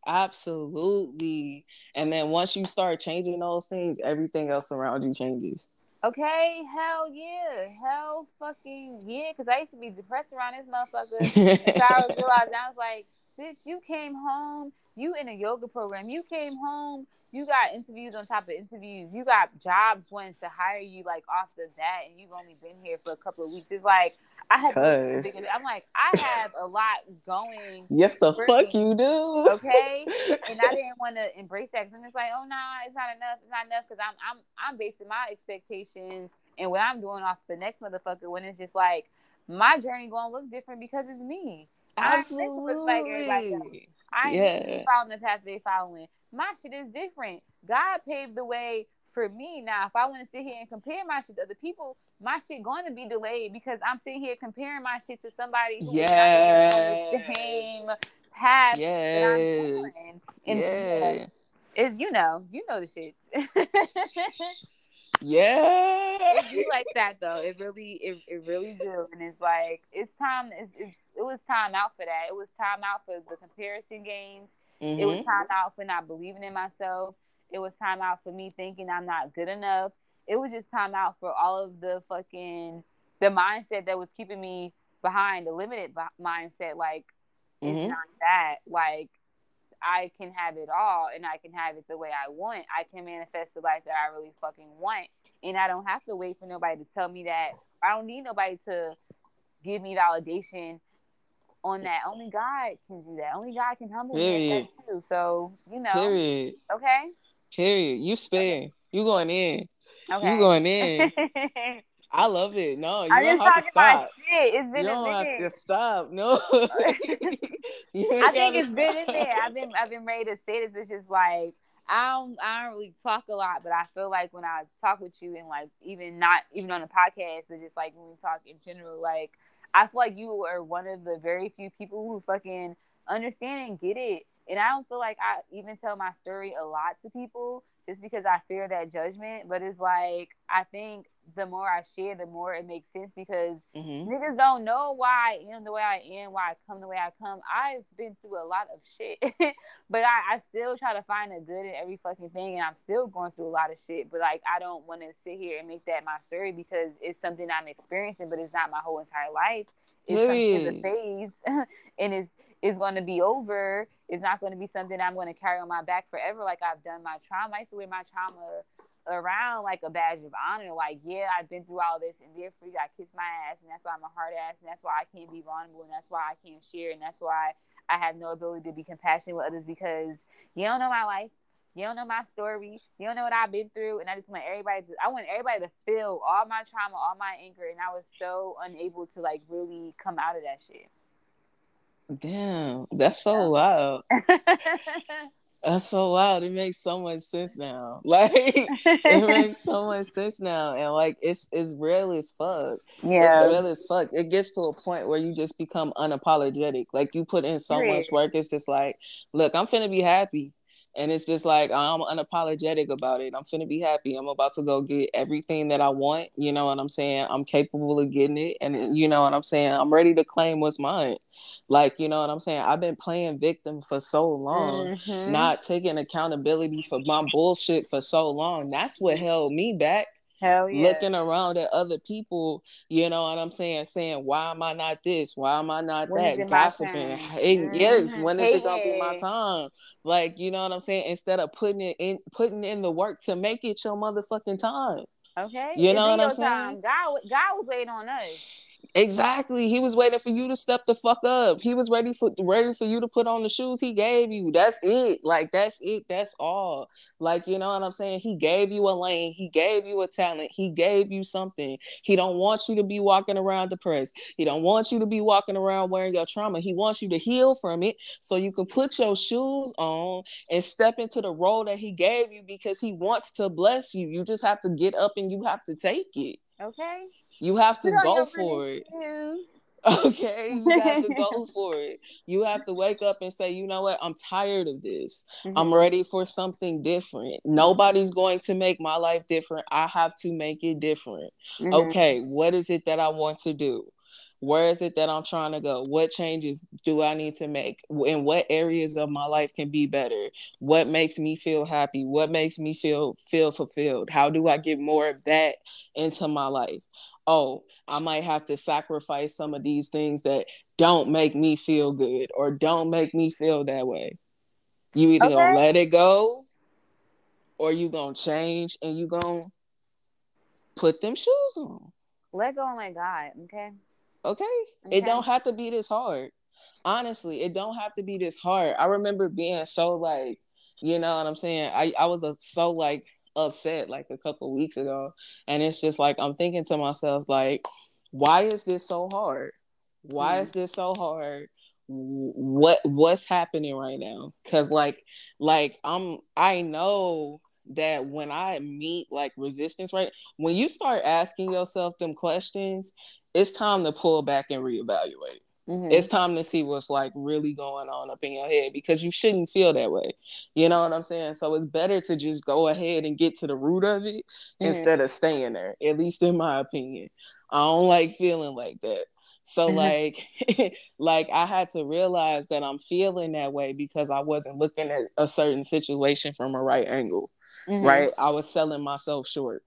absolutely. And then once you start changing those things, everything else around you changes. Okay, hell yeah, hell fucking yeah. Because I used to be depressed around this motherfucker. I realized I was like bitch, you came home, you in a yoga program, you came home, you got interviews on top of interviews, you got jobs wanting to hire you like off the bat, and you've only been here for a couple of weeks. It's like I have. I'm like I have a lot going. Yes, the fuck you do. Okay, and I didn't want to embrace that because it's like, oh no, nah, it's not enough. It's not enough because I'm I'm I'm basing my expectations and what I'm doing off the next motherfucker when it's just like my journey gonna look different because it's me. Absolutely. I yeah. following the path they following. My shit is different. God paved the way for me. Now, if I want to sit here and compare my shit to other people, my shit going to be delayed because I'm sitting here comparing my shit to somebody who yes. the same path yes. And yeah. It's, you know, you know the shits. Yeah. It be like that though. It really, it, it really do. And it's like it's time. It's, it's, it was time out for that. It was time out for the comparison games. Mm-hmm. It was mm-hmm. time out for not believing in myself. It was time out for me thinking I'm not good enough. It was just time out for all of the fucking the mindset that was keeping me behind, the limited mindset. Like mm-hmm. it's not that. Like I can have it all and I can have it the way I want. I can manifest the life that I really fucking want. And I don't have to wait for nobody to tell me that. I don't need nobody to give me validation on that. Only God can do that. Only God can humble Period. me too. So, you know. Period. Okay. Period. You spin. You going in. Okay. You going in. I love it. No, you I don't have to stop. It's been you don't have to stop. No. I think it's stop. been in there. I've been I've been ready to say this. It's just like I don't I don't really talk a lot, but I feel like when I talk with you and like even not even on the podcast, but just like when we talk in general, like I feel like you are one of the very few people who fucking understand and get it. And I don't feel like I even tell my story a lot to people just because I fear that judgment. But it's like I think the more I share, the more it makes sense because mm-hmm. niggas don't know why I am the way I am, why I come the way I come. I've been through a lot of shit, but I, I still try to find a good in every fucking thing, and I'm still going through a lot of shit. But like, I don't want to sit here and make that my story because it's something I'm experiencing, but it's not my whole entire life. It's, it's a phase, and it's it's going to be over. It's not going to be something I'm going to carry on my back forever, like I've done my trauma. I used to wear my trauma around like a badge of honor. Like, yeah, I've been through all this, and therefore you got kiss my ass, and that's why I'm a hard ass, and that's why I can't be vulnerable, and that's why I can't share, and that's why I have no ability to be compassionate with others because you don't know my life. You don't know my story. You don't know what I've been through. And I just want everybody to, I want everybody to feel all my trauma, all my anger. And I was so unable to like really come out of that shit. Damn, that's so wild. That's so wild. It makes so much sense now. Like it makes so much sense now. And like it's it's real as fuck. Yeah. It's real as fuck. It gets to a point where you just become unapologetic. Like you put in so much work. It's just like, look, I'm finna be happy and it's just like I'm unapologetic about it. I'm finna be happy. I'm about to go get everything that I want. You know what I'm saying? I'm capable of getting it, and you know what I'm saying. I'm ready to claim what's mine. Like you know what I'm saying. I've been playing victim for so long, mm-hmm. not taking accountability for my bullshit for so long. That's what held me back. Hell yeah. Looking around at other people, you know what I'm saying? Saying, why am I not this? Why am I not when that? Gossiping. Mm-hmm. Yes, when is it gonna be my time? Like, you know what I'm saying? Instead of putting it in putting in the work to make it your motherfucking time. Okay. You know what I'm saying? God God was waiting on us. Exactly. He was waiting for you to step the fuck up. He was ready for ready for you to put on the shoes he gave you. That's it. Like that's it. That's all. Like you know what I'm saying? He gave you a lane. He gave you a talent. He gave you something. He don't want you to be walking around depressed. He don't want you to be walking around wearing your trauma. He wants you to heal from it so you can put your shoes on and step into the role that he gave you because he wants to bless you. You just have to get up and you have to take it. Okay. You have to go for it. Okay, you have to go for it. You have to wake up and say, you know what? I'm tired of this. Mm-hmm. I'm ready for something different. Nobody's going to make my life different. I have to make it different. Mm-hmm. Okay, what is it that I want to do? Where is it that I'm trying to go? What changes do I need to make? In what areas of my life can be better? What makes me feel happy? What makes me feel feel fulfilled? How do I get more of that into my life? Oh, I might have to sacrifice some of these things that don't make me feel good or don't make me feel that way. You either okay. gonna let it go or you gonna change and you gonna put them shoes on. Let go let God, okay? Okay. okay. It don't have to be this hard. Honestly, it don't have to be this hard. I remember being so like, you know what I'm saying? I, I was a, so like upset like a couple weeks ago. And it's just like i'm thinking to myself like why is this so hard? Why mm. is this so hard? What what's happening right now? Because like like i'm i know that when i meet like resistance right when you start asking yourself them questions it's time to pull back and reevaluate Mm-hmm. It's time to see what's like really going on up in your head because you shouldn't feel that way. You know what I'm saying? So it's better to just go ahead and get to the root of it mm-hmm. instead of staying there, at least in my opinion. I don't like feeling like that. So like like I had to realize that I'm feeling that way because I wasn't looking at a certain situation from a right angle. Mm-hmm. Right? I was selling myself short.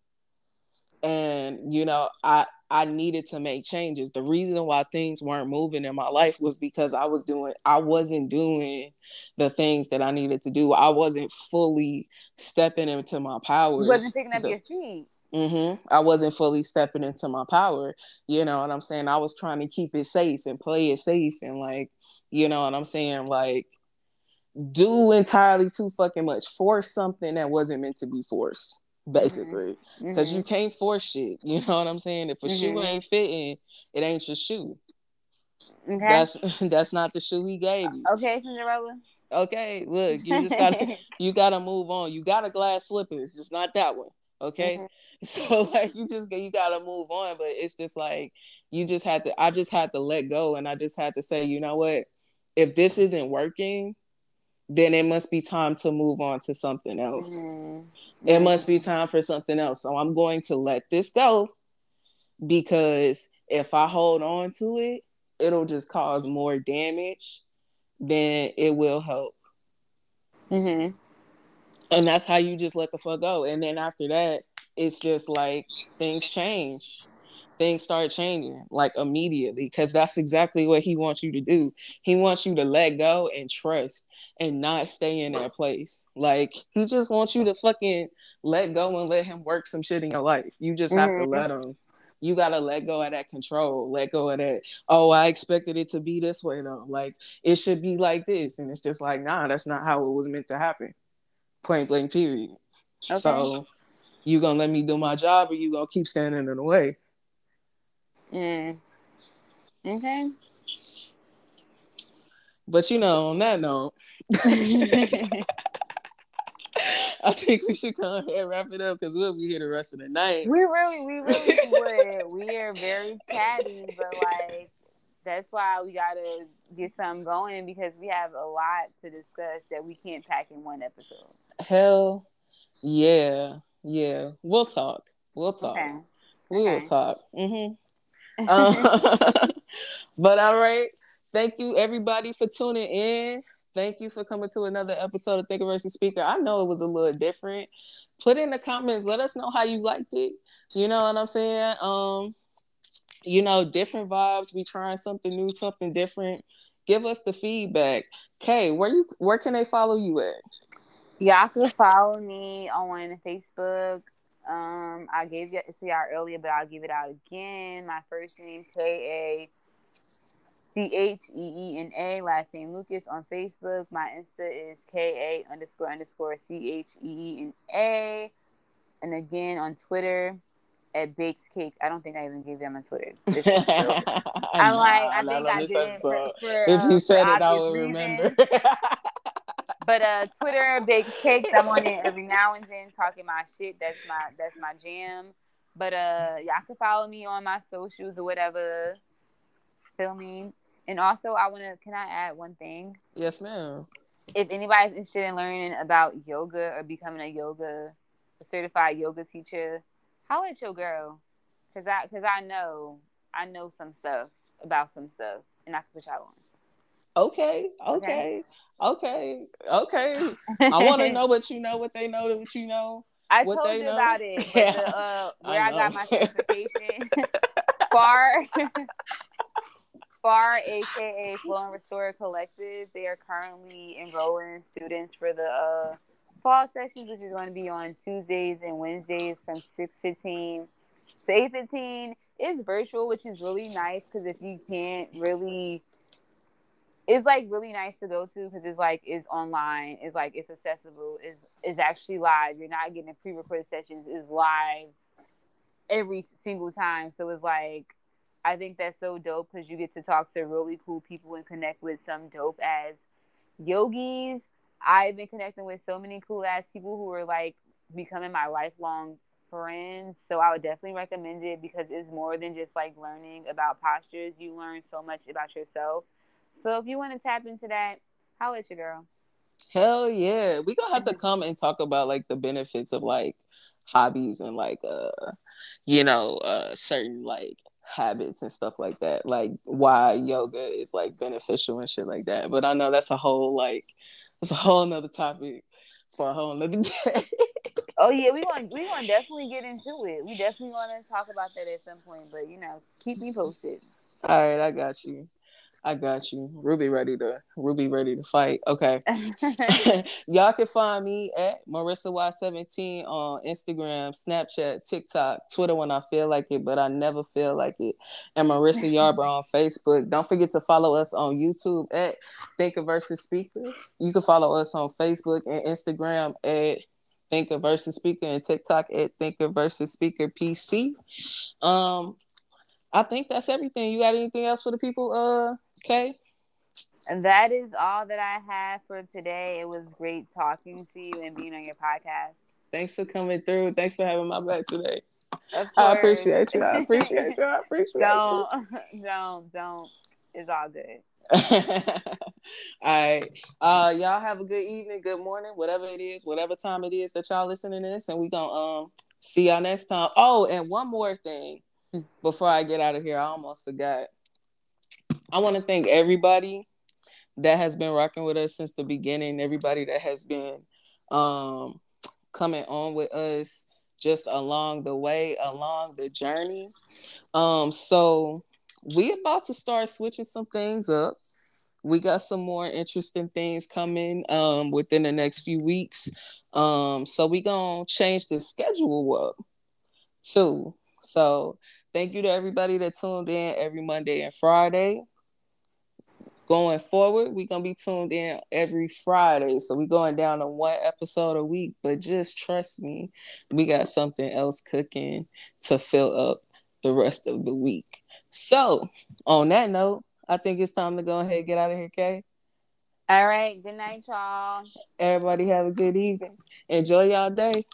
And you know, I I needed to make changes. The reason why things weren't moving in my life was because I was doing I wasn't doing the things that I needed to do. I wasn't fully stepping into my power. You wasn't picking up the, your feet. Mm-hmm. I wasn't fully stepping into my power. You know what I'm saying? I was trying to keep it safe and play it safe and like, you know what I'm saying? Like do entirely too fucking much. Force something that wasn't meant to be forced. Mm-hmm. basically because mm-hmm. you can't force shit you know what i'm saying? If a mm-hmm. shoe ain't fitting it ain't your shoe. Okay. That's that's not the shoe he gave you. Okay cinderella okay look you just gotta you gotta move on. You got a glass slipper it's just not that one okay? Mm-hmm. so like you just you gotta move on but it's just like you just had to i just had to let go and i just had to say you know what? If this isn't working then it must be time to move on to something else. Mm-hmm it must be time for something else. So I'm going to let this go because if I hold on to it, it'll just cause more damage than it will help. Mm-hmm. And that's how you just let the fuck go. And then after that, it's just like things change. Things start changing like immediately because that's exactly what he wants you to do. He wants you to let go and trust and not stay in that place. Like he just wants you to fucking let go and let him work some shit in your life. You just have mm-hmm. to let him. You gotta let go of that control. Let go of that. Oh, I expected it to be this way though. Like it should be like this, and it's just like, nah, that's not how it was meant to happen. Point blank. Period. Okay. So you gonna let me do my job, or you gonna keep standing in the way? Mm. Okay. But you know, on that note, I think we should come here and wrap it up because we'll be here the rest of the night. We really, we really would. We are very chatty, but like that's why we gotta get something going because we have a lot to discuss that we can't pack in one episode. Hell yeah. Yeah. We'll talk. We'll talk. Okay. We okay. will talk. Mm-hmm. Um, but all right. Thank you everybody for tuning in. Thank you for coming to another episode of Thinker versus Speaker. I know it was a little different. Put in the comments. Let us know how you liked it. You know what I'm saying? Um, you know, different vibes. We trying something new, something different. Give us the feedback. Kay, where you where can they follow you at? Y'all can follow me on Facebook Um, I gave it to y'all earlier, but I'll give it out again. My first name K A C H E E N A. Last name Lucas on Facebook. My Insta is K A underscore underscore C H E E N A. And again on Twitter at Bakes Cake. I don't think I even gave them a Twitter. I'm like, I think I did for, for, If you said it, I will remember. but uh, Twitter Bakes Cakes. I'm on it every now and then talking my shit. That's my that's my jam. But uh, y'all can follow me on my socials or whatever. Feel me? And also, I want to. Can I add one thing? Yes, ma'am. If anybody's interested in learning about yoga or becoming a yoga a certified yoga teacher, how at your girl? Cause I, cause I know, I know some stuff about some stuff, and I can put y'all on. Okay, okay, okay, okay. I want to know what you know, what they know, what you know. I what told you know. about it. But the, uh, where I, I got my certification, far, far, aka Flow and Restore Collective. They are currently enrolling students for the uh, fall sessions, which is going to be on Tuesdays and Wednesdays from six fifteen to eight fifteen. It's virtual, which is really nice because if you can't really it's like really nice to go to because it's like it's online it's like it's accessible it's, it's actually live you're not getting pre-recorded sessions it's live every single time so it's like i think that's so dope because you get to talk to really cool people and connect with some dope as yogis. I've been connecting with so many cool ass people who are like becoming my lifelong friends so i would definitely recommend it because it's more than just like learning about postures you learn so much about yourself so if you want to tap into that, how at your girl? Hell yeah. We gonna have to come and talk about like the benefits of like hobbies and like uh you know uh certain like habits and stuff like that. Like why yoga is like beneficial and shit like that. But I know that's a whole like that's a whole nother topic for a whole nother day. oh yeah, we want we want to definitely get into it. We definitely want to talk about that at some point. But you know, keep me posted. All right, I got you. I got you. Ruby ready to Ruby ready to fight. Okay. Y'all can find me at Marissa Y17 on Instagram, Snapchat, TikTok, Twitter when I feel like it, but I never feel like it. And Marissa Yarbrough on Facebook. Don't forget to follow us on YouTube at Thinker versus Speaker. You can follow us on Facebook and Instagram at Thinker versus Speaker and TikTok at Thinker versus Speaker PC. Um, I think that's everything. You got anything else for the people, uh, Kay? And that is all that I have for today. It was great talking to you and being on your podcast. Thanks for coming through. Thanks for having my back today. I appreciate you. I appreciate you. I appreciate you. don't, you. Don't, don't. It's all good. all right. Uh y'all have a good evening, good morning, whatever it is, whatever time it is that y'all listening to this, and we gonna um see y'all next time. Oh, and one more thing before I get out of here, I almost forgot. I want to thank everybody that has been rocking with us since the beginning, everybody that has been um, coming on with us just along the way, along the journey. Um, so we about to start switching some things up. We got some more interesting things coming um, within the next few weeks. Um, so we gonna change the schedule up too. So Thank you to everybody that tuned in every Monday and Friday. Going forward, we're gonna be tuned in every Friday. So we're going down to one episode a week, but just trust me, we got something else cooking to fill up the rest of the week. So on that note, I think it's time to go ahead and get out of here, Kay. All right. Good night, y'all. Everybody have a good evening. Enjoy y'all day.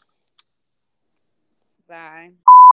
Bye.